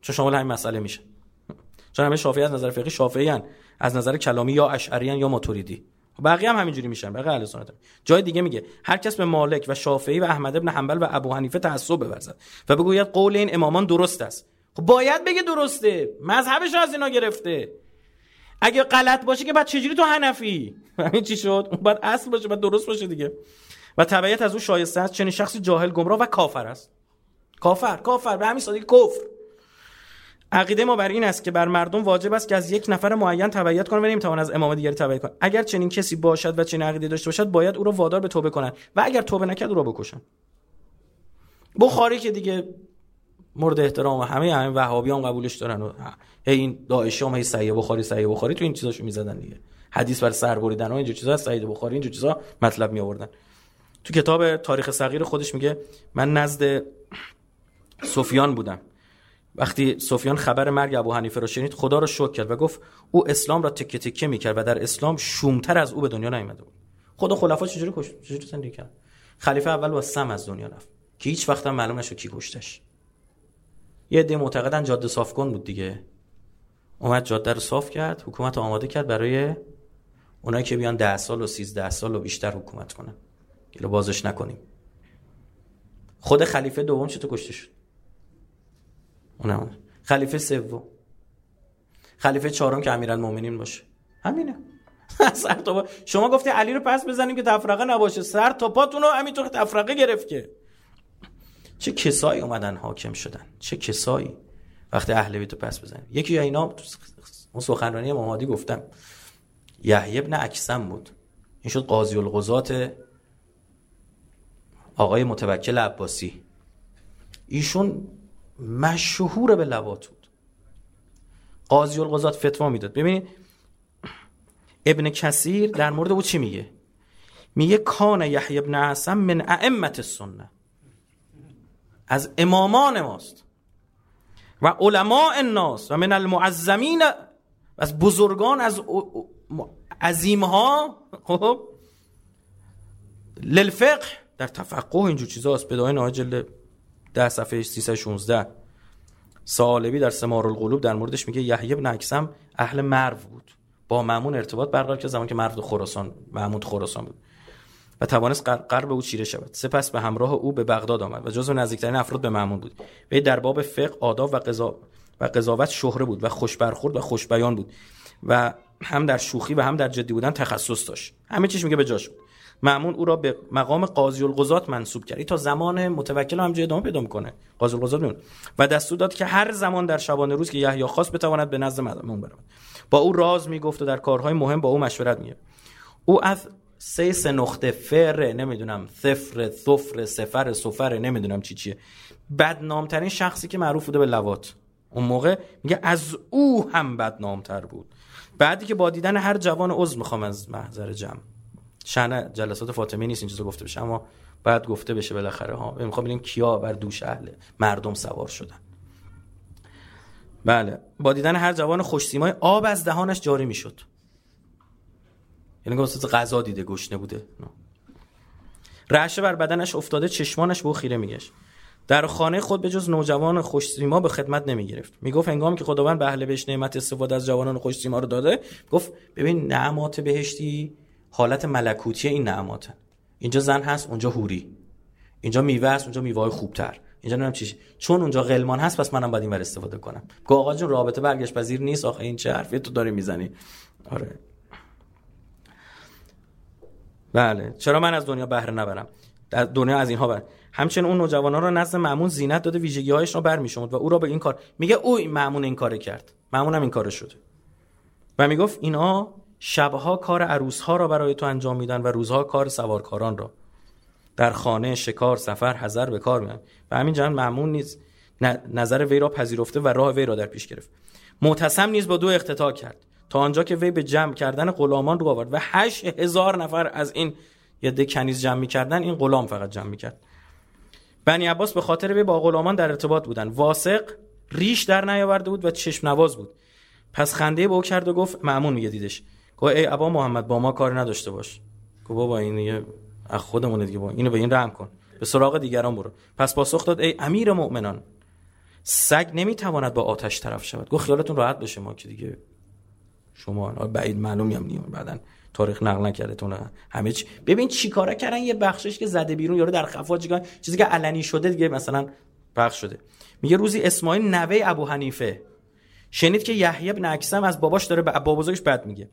چون شامل همین مسئله میشه. چون همه شافعی از نظر فقهی شافعی از نظر کلامی یا اشعری یا ماتوریدی. بقیه هم همینجوری میشن بقیه اهل سنت جای دیگه میگه هر کس به مالک و شافعی و احمد ابن حنبل و ابو حنیفه تعصب بورزد و بگوید قول این امامان درست است. خب باید بگه درسته. مذهبش از اینا گرفته. اگه غلط باشه که بعد چجوری تو حنفی؟ همین چی شد؟ اون بعد اصل باشه بعد درست باشه دیگه. و تبعیت از او شایسته است چنین شخصی جاهل گمراه و کافر است. کافر کافر به همین سادگی کفر. عقیده ما بر این است که بر مردم واجب است که از یک نفر معین تبعیت کنند و نمی‌توان از امام دیگری تبعیت کنند اگر چنین کسی باشد و چنین عقیده داشته باشد باید او را وادار به توبه کنند. و اگر توبه نکرد او را بکشند. بخاری که دیگه مورد احترام همه همه وهابیان قبولش دارن و این داعشی هم هی صحیح بخاری صحیح بخاری تو این چیزاشو می‌زدن دیگه. حدیث بر سر بریدن و اینجور چیزا صحیح بخاری اینجور چیزا مطلب می آوردن تو کتاب تاریخ صغیر خودش میگه من نزد سفیان بودم. وقتی سفیان خبر مرگ ابو حنیفه رو شنید خدا رو شکر کرد و گفت او اسلام را تکه تکه می‌کرد و در اسلام شومتر از او به دنیا نیامده بود. خدا خلفا چجوری کش چجوری زندگی کرد؟ خلیفه اول با سم از دنیا رفت. که هیچ وقت هم معلوم نشد کی کشتش. یه عده معتقدن جاده صاف کن بود دیگه. اومد جاده رو صاف کرد حکومت آماده کرد برای اونایی که بیان 10 سال و 13 سال و بیشتر حکومت کنن. که بازش نکنیم. خود خلیفه دوم چطور کشته شد؟ اونم خلیفه سوم. خلیفه چهارم که امیرالمومنین باشه. همینه. سر تا شما گفتی علی رو پس بزنیم که تفرقه نباشه. سر تا پاتون رو همینطور تفرقه گرفت که. چه کسایی اومدن حاکم شدن؟ چه کسایی؟ وقتی اهل بیت پس بزنیم. یکی یا اینا اون سخنرانی محمدی گفتم. یحیی ابن اکسم بود. این شد قاضی القضات آقای متوکل عباسی. ایشون مشهور به لوات بود. قاضی القضات فتوا می‌داد. ببینید ابن کثیر در مورد او چی میگه؟ میگه کان یحیی ابن عاصم من ائمه السنه از امامان ماست و علماء الناس و من المعظمین از بزرگان از عظیم ها خب للفقه در تفقه اینجور چیزاست. بدای ناجل ده صفحه 316 سالبی در سمار القلوب در موردش میگه یحیی بن اکسم اهل مرو بود. با مامون ارتباط برقرار که زمان که مرو خراسان محمود خراسان بود. و توانست قرب او چیره شود. سپس به همراه او به بغداد آمد و جزو نزدیکترین افراد به مامون بود. وی در باب فقه آداب و قضا و قضاوت شهره بود و خوش برخورد و خوش بیان بود و هم در شوخی و هم در جدی بودن تخصص داشت. همه چیش میگه به جاش بود. معمون او را به مقام قاضی القضات منصوب کرد. تا زمان متوکل هم ادامه پیدا می‌کنه. قاضی القضات میمونه و دستور داد که هر زمان در شبانه روز که یحیی خواست بتواند به نزد معمون برود. با او راز می‌گفت و در کارهای مهم با او مشورت میگه او از سه سه نقطه فر نمی‌دونم صفر صفر سفر سفر نمی‌دونم چی چیه. بدنامترین شخصی که معروف بوده به لوات اون موقع میگه از او هم بدنامتر بود. بعدی که با دیدن هر جوان عضو می‌خوام از محضر جمع. شأن جلسات فاطمه نیست این چیزا گفته بشه اما بعد گفته بشه بالاخره ها می‌خوام ببینیم کیا بر دوش اهل مردم سوار شدن. بله با دیدن هر جوان خوش سیمای آب از دهانش جاری می‌شد. یعنی گفت غذا دیده گشنه بوده. رعشه بر بدنش افتاده چشمانش به خیره میگشت. در خانه خود به جز نوجوان خوشسیما به خدمت نمی گرفت می‌گفت هنگامی که خداوند به اهل بهش نعمت استفاده از جوانان خوشسیما رو داده گفت ببین نعمات بهشتی حالت ملکوتی این نعمات اینجا زن هست اونجا هوری. اینجا میوه هست اونجا میوه خوبتر. اینجا نمی‌دونم چی چون اونجا غلمان هست پس منم باید اینور استفاده کنم. گو آقا جون رابطه برگشت پذیر نیست؟ آخه این چه حرفی تو داری می‌زنی؟ آره. بله. چرا من از دنیا بهره نبرم؟ در دنیا از اینها بر. همچنین اون نوجوانان را نزد مامون زینت داده ویژگی هایش را برمیشمود و او را به این کار میگه او این مامون این کار کرد. مامون هم این کار شده و می‌گفت اینا شبها کار عروس ها را برای تو انجام میدن و روزها کار سوارکاران را. در خانه شکار سفر حذر به کار میان و همین جهان مامون نیز نظر وی را پذیرفته و راه وی را در پیش گرفت. معتصم نیز با دو اختتا کرد. تا آنجا که وی به جمع کردن غلامان رو آورد و هشت هزار نفر از این یه کنیز جمع کردن این غلام فقط جمع کرد بنی عباس به خاطر وی با غلامان در ارتباط بودن. واسق ریش در نیاورده بود و چشم نواز بود. پس خنده به او کرد و گفت معمون میگه دیدش. گفت ای ابا محمد با ما کار نداشته باش. گفت بابا این یه از خودمونه دیگه با اینو به این رحم کن. به سراغ دیگران برو. پس پاسخ داد ای امیر مؤمنان سگ نمی‌تواند با آتش طرف شود. گفت خیالتون راحت بشه ما که دیگه شما بعید معلومی هم نیم بعدن تاریخ نقل نکرده تو همه چی ببین چیکارا کردن؟ یه بخشش که زده بیرون یارو در خفا چیکار چیزی که علنی شده دیگه مثلا پخش شده. میگه روزی اسماعیل نوه ابو حنیفه. شنید که یحیی بن اکسم از باباش داره به بابا بزرگش بد میگه.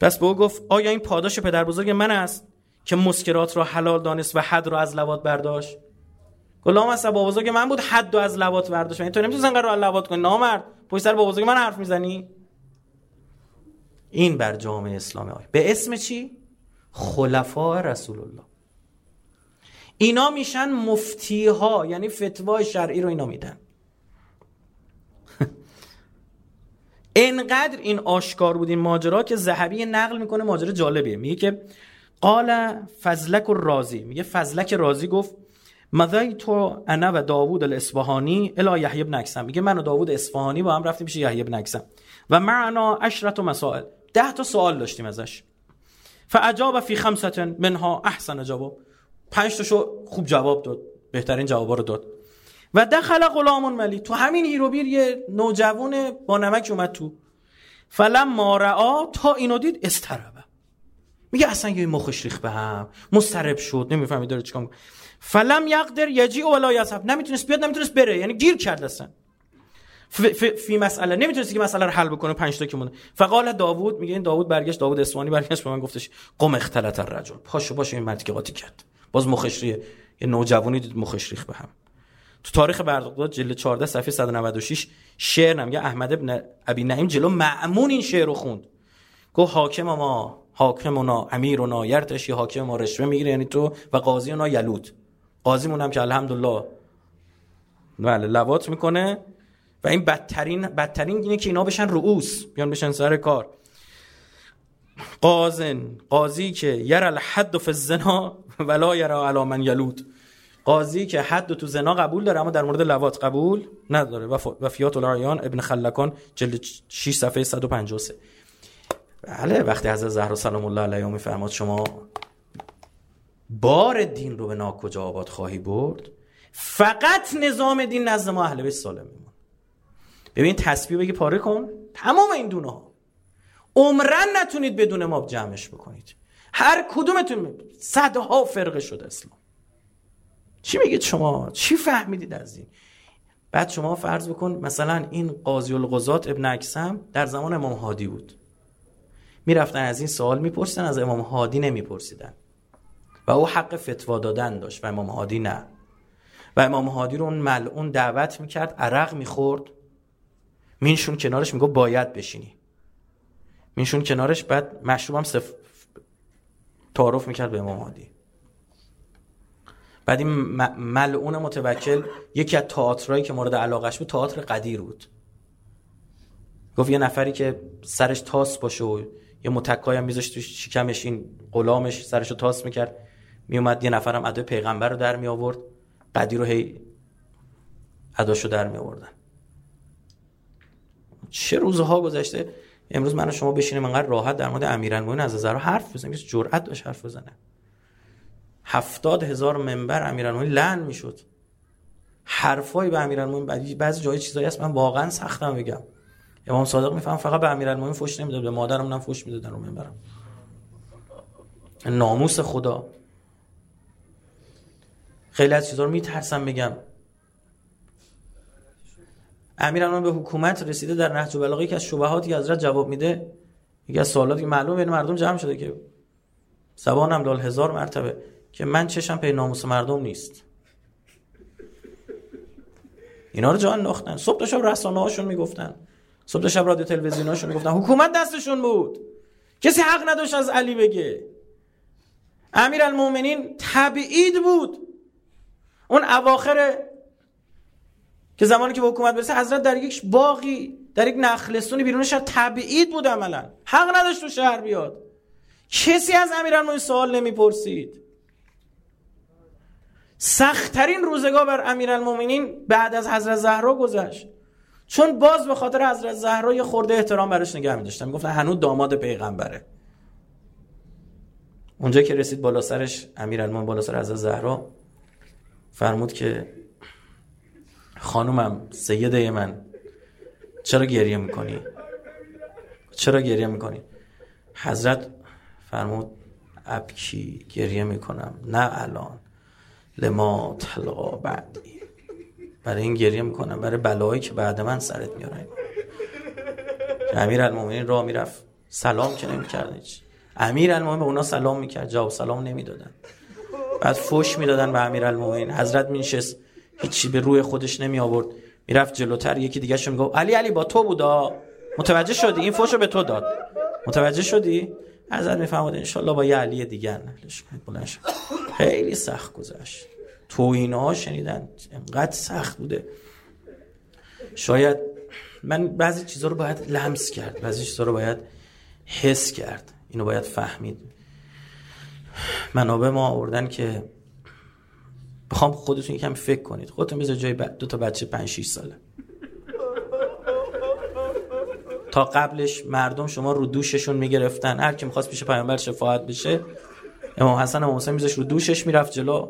پس به او گفت آیا این پاداش پدر بزرگ من است که مسکرات را حلال دانست و حد را از لوات برداشت؟ گلام از بابا من بود حد رو از لوات برداشت. یعنی تو نمی‌تونی زنگ رو لوات کنی. نامرد پشت سر بابا من حرف می‌زنی؟ این بر جامعه اسلامی آی. به اسم چی؟ خلفاء رسول الله اینا میشن مفتی ها یعنی فتوای شرعی رو اینا میدن. انقدر این آشکار بود این ماجرا که ذهبی نقل می‌کنه ماجرا جالبیه. میگه که قال فضلک رازی میگه فضلک رازی گفت تو انا و داوود الاصفهانی الی یحیی بن میگه من و داوود اصفهانی با هم رفتیم پیش یحیی بن و معنا عشرت و مسائل. ده تا سوال داشتیم ازش. فاجاب فی خمسه منها احسن جواب. پنج تاشو خوب جواب داد بهترین جوابا رو داد. و دخل غلام ملی. تو همین هیروبیر یه نوجوان با نمک اومد تو. فلم ما تا اینو دید استربه میگه اصلا یه مخش ریخ به هم. مسترب شد نمی‌فهمی داره چیکار فلم یقدر یجی ولا یذهب. نمی‌تونست بیاد نمی‌تونست بره. یعنی گیر کرد اصلا. فی مسئله. نمی‌تونست که مسئله رو حل بکنه 5 تا که فقال داوود میگه این داوود برگشت داوود اسمانی برگشت به من گفتش قم اختلط الرجل. پاشو پاشو این مردی که قاطی کرد. باز مخش یه نوجوانی دید مخش ریخ به هم. تو تاریخ بغداد جلد 14 صفحه 196 شعر نمیگه احمد ابن ابی نعیم جلو معمون این شعر رو خوند. گفت حاکم ما حاکمونا امیرنا یرتشی حاکم ما رشوه می‌گیره یعنی تو و قاضی اونا یلود. قاضی هم که الحمدلله بله لوات می‌کنه. و این بدترین بدترین اینه که اینا بشن رؤوس بیان بشن سر کار. قاضن قاضی که یر الحد فی الزنا ولا یرا علی من یلود. قاضی که حد تو زنا قبول داره اما در مورد لوات قبول نداره. و فیات العیان ابن خلکان جلد 6 صفحه 153 بله وقتی حضرت زهرا سلام الله علیها میفرماد شما بار دین رو به ناکجا آباد خواهی برد؟ فقط نظام دین نزد ما اهل بیت سالم میمون ببین تسبیح بگی پاره کن. تمام این دونه ها. عمرن نتونید بدون ما جمعش بکنید. هر کدومتون صدها فرقه شده اسلام. چی میگید شما؟ چی فهمیدید از این؟ بعد شما فرض بکن مثلا این قاضی القضات ابن اکسم در زمان امام هادی بود. می‌رفتن از این سوال میپرسیدن از امام هادی نمیپرسیدن. و او حق فتوا دادن داشت و امام هادی نه. و امام هادی رو اون ملعون دعوت می‌کرد عرق می‌خورد. مینشون کنارش میگو باید بشینی. مینشون کنارش بعد مشروبم صف... تعارف می‌کرد به امام هادی. بعد این ملعون متوکل یکی از تئاترایی که مورد علاقش بود تئاتر قدیر بود. گفت یه نفری که سرش تاس باشه و یه متکای هم میذاشت شکمش این غلامش سرشو تاس می‌کرد. میومد یه نفرم ادای پیغمبر رو در می آورد قدی رو هی اداشو در می چه روزها گذشته؟ امروز من و شما بشینیم انقدر راحت در مورد امیرالمومنین از زهرا حرف بزنیم. کسی جرأت داشت حرف بزنه. هفتاد هزار منبر امیرالمومنین لعن می‌شد. حرفایی به امیرالمومنین بعضی جای چیزایی هست من واقعا سختم بگم. امام صادق میفهم فقط به امیرالمومنین فوش نمی‌داد به مادرم هم فوش می‌دادن رو منبرم. ناموس خدا. خیلی از چیزا رو میترسم بگم. امیرالمومنین به حکومت رسیده در نهج البلاغه که از شبهاتی که حضرت جواب میده یکی از سوالاتی که معلوم بین مردم جمع شده که زبانم دال هزار مرتبه که من چشم پی ناموس مردم نیست. اینا رو جان انداختن. صبح شب رسانه هاشون می‌گفتن. صبح شب رادیو تلویزیون هاشون می‌گفتن. حکومت دستشون بود. کسی حق نداشت از علی بگه. امیر المومنین تبعید بود. اون اواخر که زمانی که به حکومت برسه حضرت در یک باقی در یک نخلستونی بیرون شهر تبعید بود عملا. حق نداشت تو شهر بیاد. کسی از امیرالمومنین سوال نمی‌پرسید. سختترین روزگاه بر امیرالمومنین بعد از حضرت زهرا گذشت. چون باز به خاطر حضرت زهرا یه خورده احترام براش نگه می‌داشتن. می‌گفتن هنوز داماد پیغمبره. اونجا که رسید بالا سرش امیرالمومنین بالا سر حضرت زهرا فرمود که خانومم سیده من چرا گریه می‌کنی؟ چرا گریه می‌کنی؟ حضرت فرمود ابکی گریه می‌کنم نه الان. لما تلقا بعدی. برای این گریه می‌کنم برای بلایی که بعد من سرت میارن. امیر المومنین راه می‌رفت. سلام که نمی‌کرد هیچ. امیر المومنین به اونا سلام می‌کرد جواب سلام نمی‌دادن. بعد فوش می‌دادن به امیر المومنین حضرت مینشست. هیچی به روی خودش نمی آورد. می‌رفت جلوتر یکی دیگه شون گفت علی علی با تو بودا. متوجه شدی؟ این فوشو به تو داد. متوجه شدی؟ حضرت می‌فهمد انشالله با یه علی دیگر نهلش کنید. خیلی سخت گذشت. تو اینا شنیدن انقدر سخت بوده. شاید من بعضی چیزها رو باید لمس کرد. بعضی چیزها رو باید حس کرد. اینو باید فهمید. منابع ما آوردن که بخوام خودتون یکم فکر کنید. خودتون بذار جای دو تا بچه 5 6 ساله. تا قبلش مردم شما رو دوششون می‌گرفتن. هر کی می‌خواست پیش پیامبر شفاعت بشه امام حسن و حسین میذاش رو دوشش می‌رفت جلو.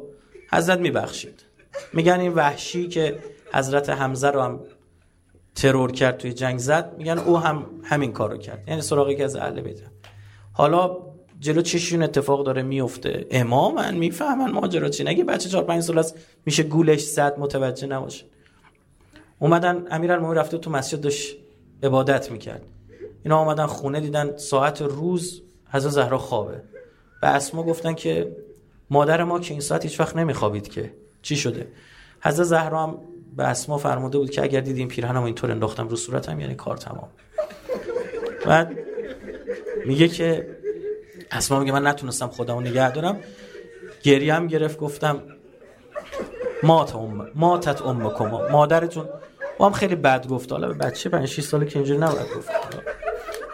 حضرت میبخشید. میگن این وحشی که حضرت حمزه رو هم ترور کرد توی جنگ زد میگن او هم همین کارو کرد. یعنی سراغی که از اهل بیت. حالا جلو چشون اتفاق داره میفته. امامن می‌فهمن ماجرا چی. نگه بچه 4 5 سال است میشه گولش زد متوجه نباشه. اومدن امیرالمومنین رفته تو مسجد داشت عبادت می‌کرد. اینا اومدن خونه دیدن ساعت روز حضرت زهرا خوابه. به اسما گفتن که مادر ما که این ساعت هیچ وقت نمیخوابید که. چی شده؟ حضرت زهرا هم به اسما فرموده بود که اگر دیدیم پیرهنمو اینطور انداختم رو صورتم یعنی کار تمام. بعد میگه که اسما میگه من نتونستم خودمو نگه دارم. گریه هم گرفت گفتم مات ام ماتت امکما. مادرتون و هم خیلی بد گفت. حالا به بچه 5 6 ساله که اینجوری نباید گفت.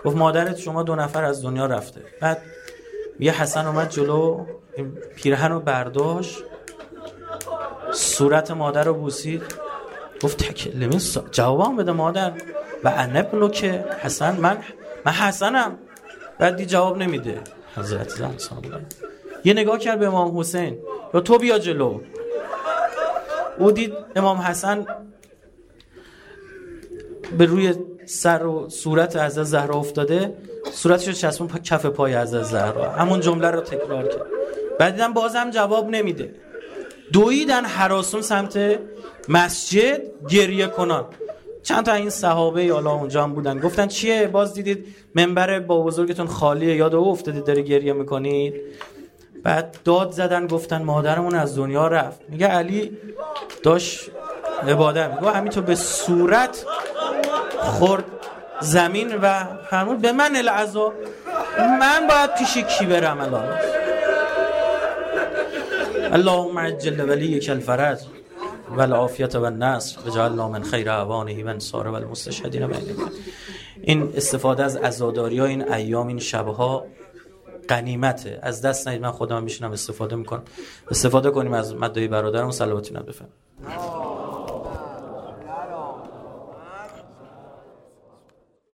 گفت مادرت شما دو نفر از دنیا رفته. بعد یه حسن اومد جلو پیرهن رو برداشت. صورت مادر رو بوسید. گفت تکلمی جوابم بده مادر. و انبنو که حسن. من من حسنم. بعد دی جواب نمیده. حضرت زن یه نگاه کرد به امام حسین. یا تو بیا جلو. او دید امام حسن به روی سر و صورت از زهرا افتاده. صورتش رو چسبون کف پای از زهرا. همون جمله رو تکرار کرد. بعد دیدم بازم جواب نمیده. دویدن حراسون سمت مسجد گریه کنان. چند تا این صحابه حالا اونجا هم بودن. گفتن چیه؟ باز دیدید منبر با بزرگتون خالیه. یاد او افتادید داره گریه می‌کنید. بعد داد زدن گفتن مادرمون از دنیا رفت. میگه علی داشت عبادت میگه همینطور به صورت خورد زمین و فرمود به من العذاب من باید پیش کی برم الان؟ اللهم عجل ولیک الفرج. و العافیت و النصر. جعلنا من خیر اعوانه و انصار و المستشهدین این استفاده از عزاداری ها این ایام این شبها قنیمته از دست نهید من خودم میشینم استفاده می‌کنم. استفاده کنیم از مدعی برادرم صلواتینا بفهم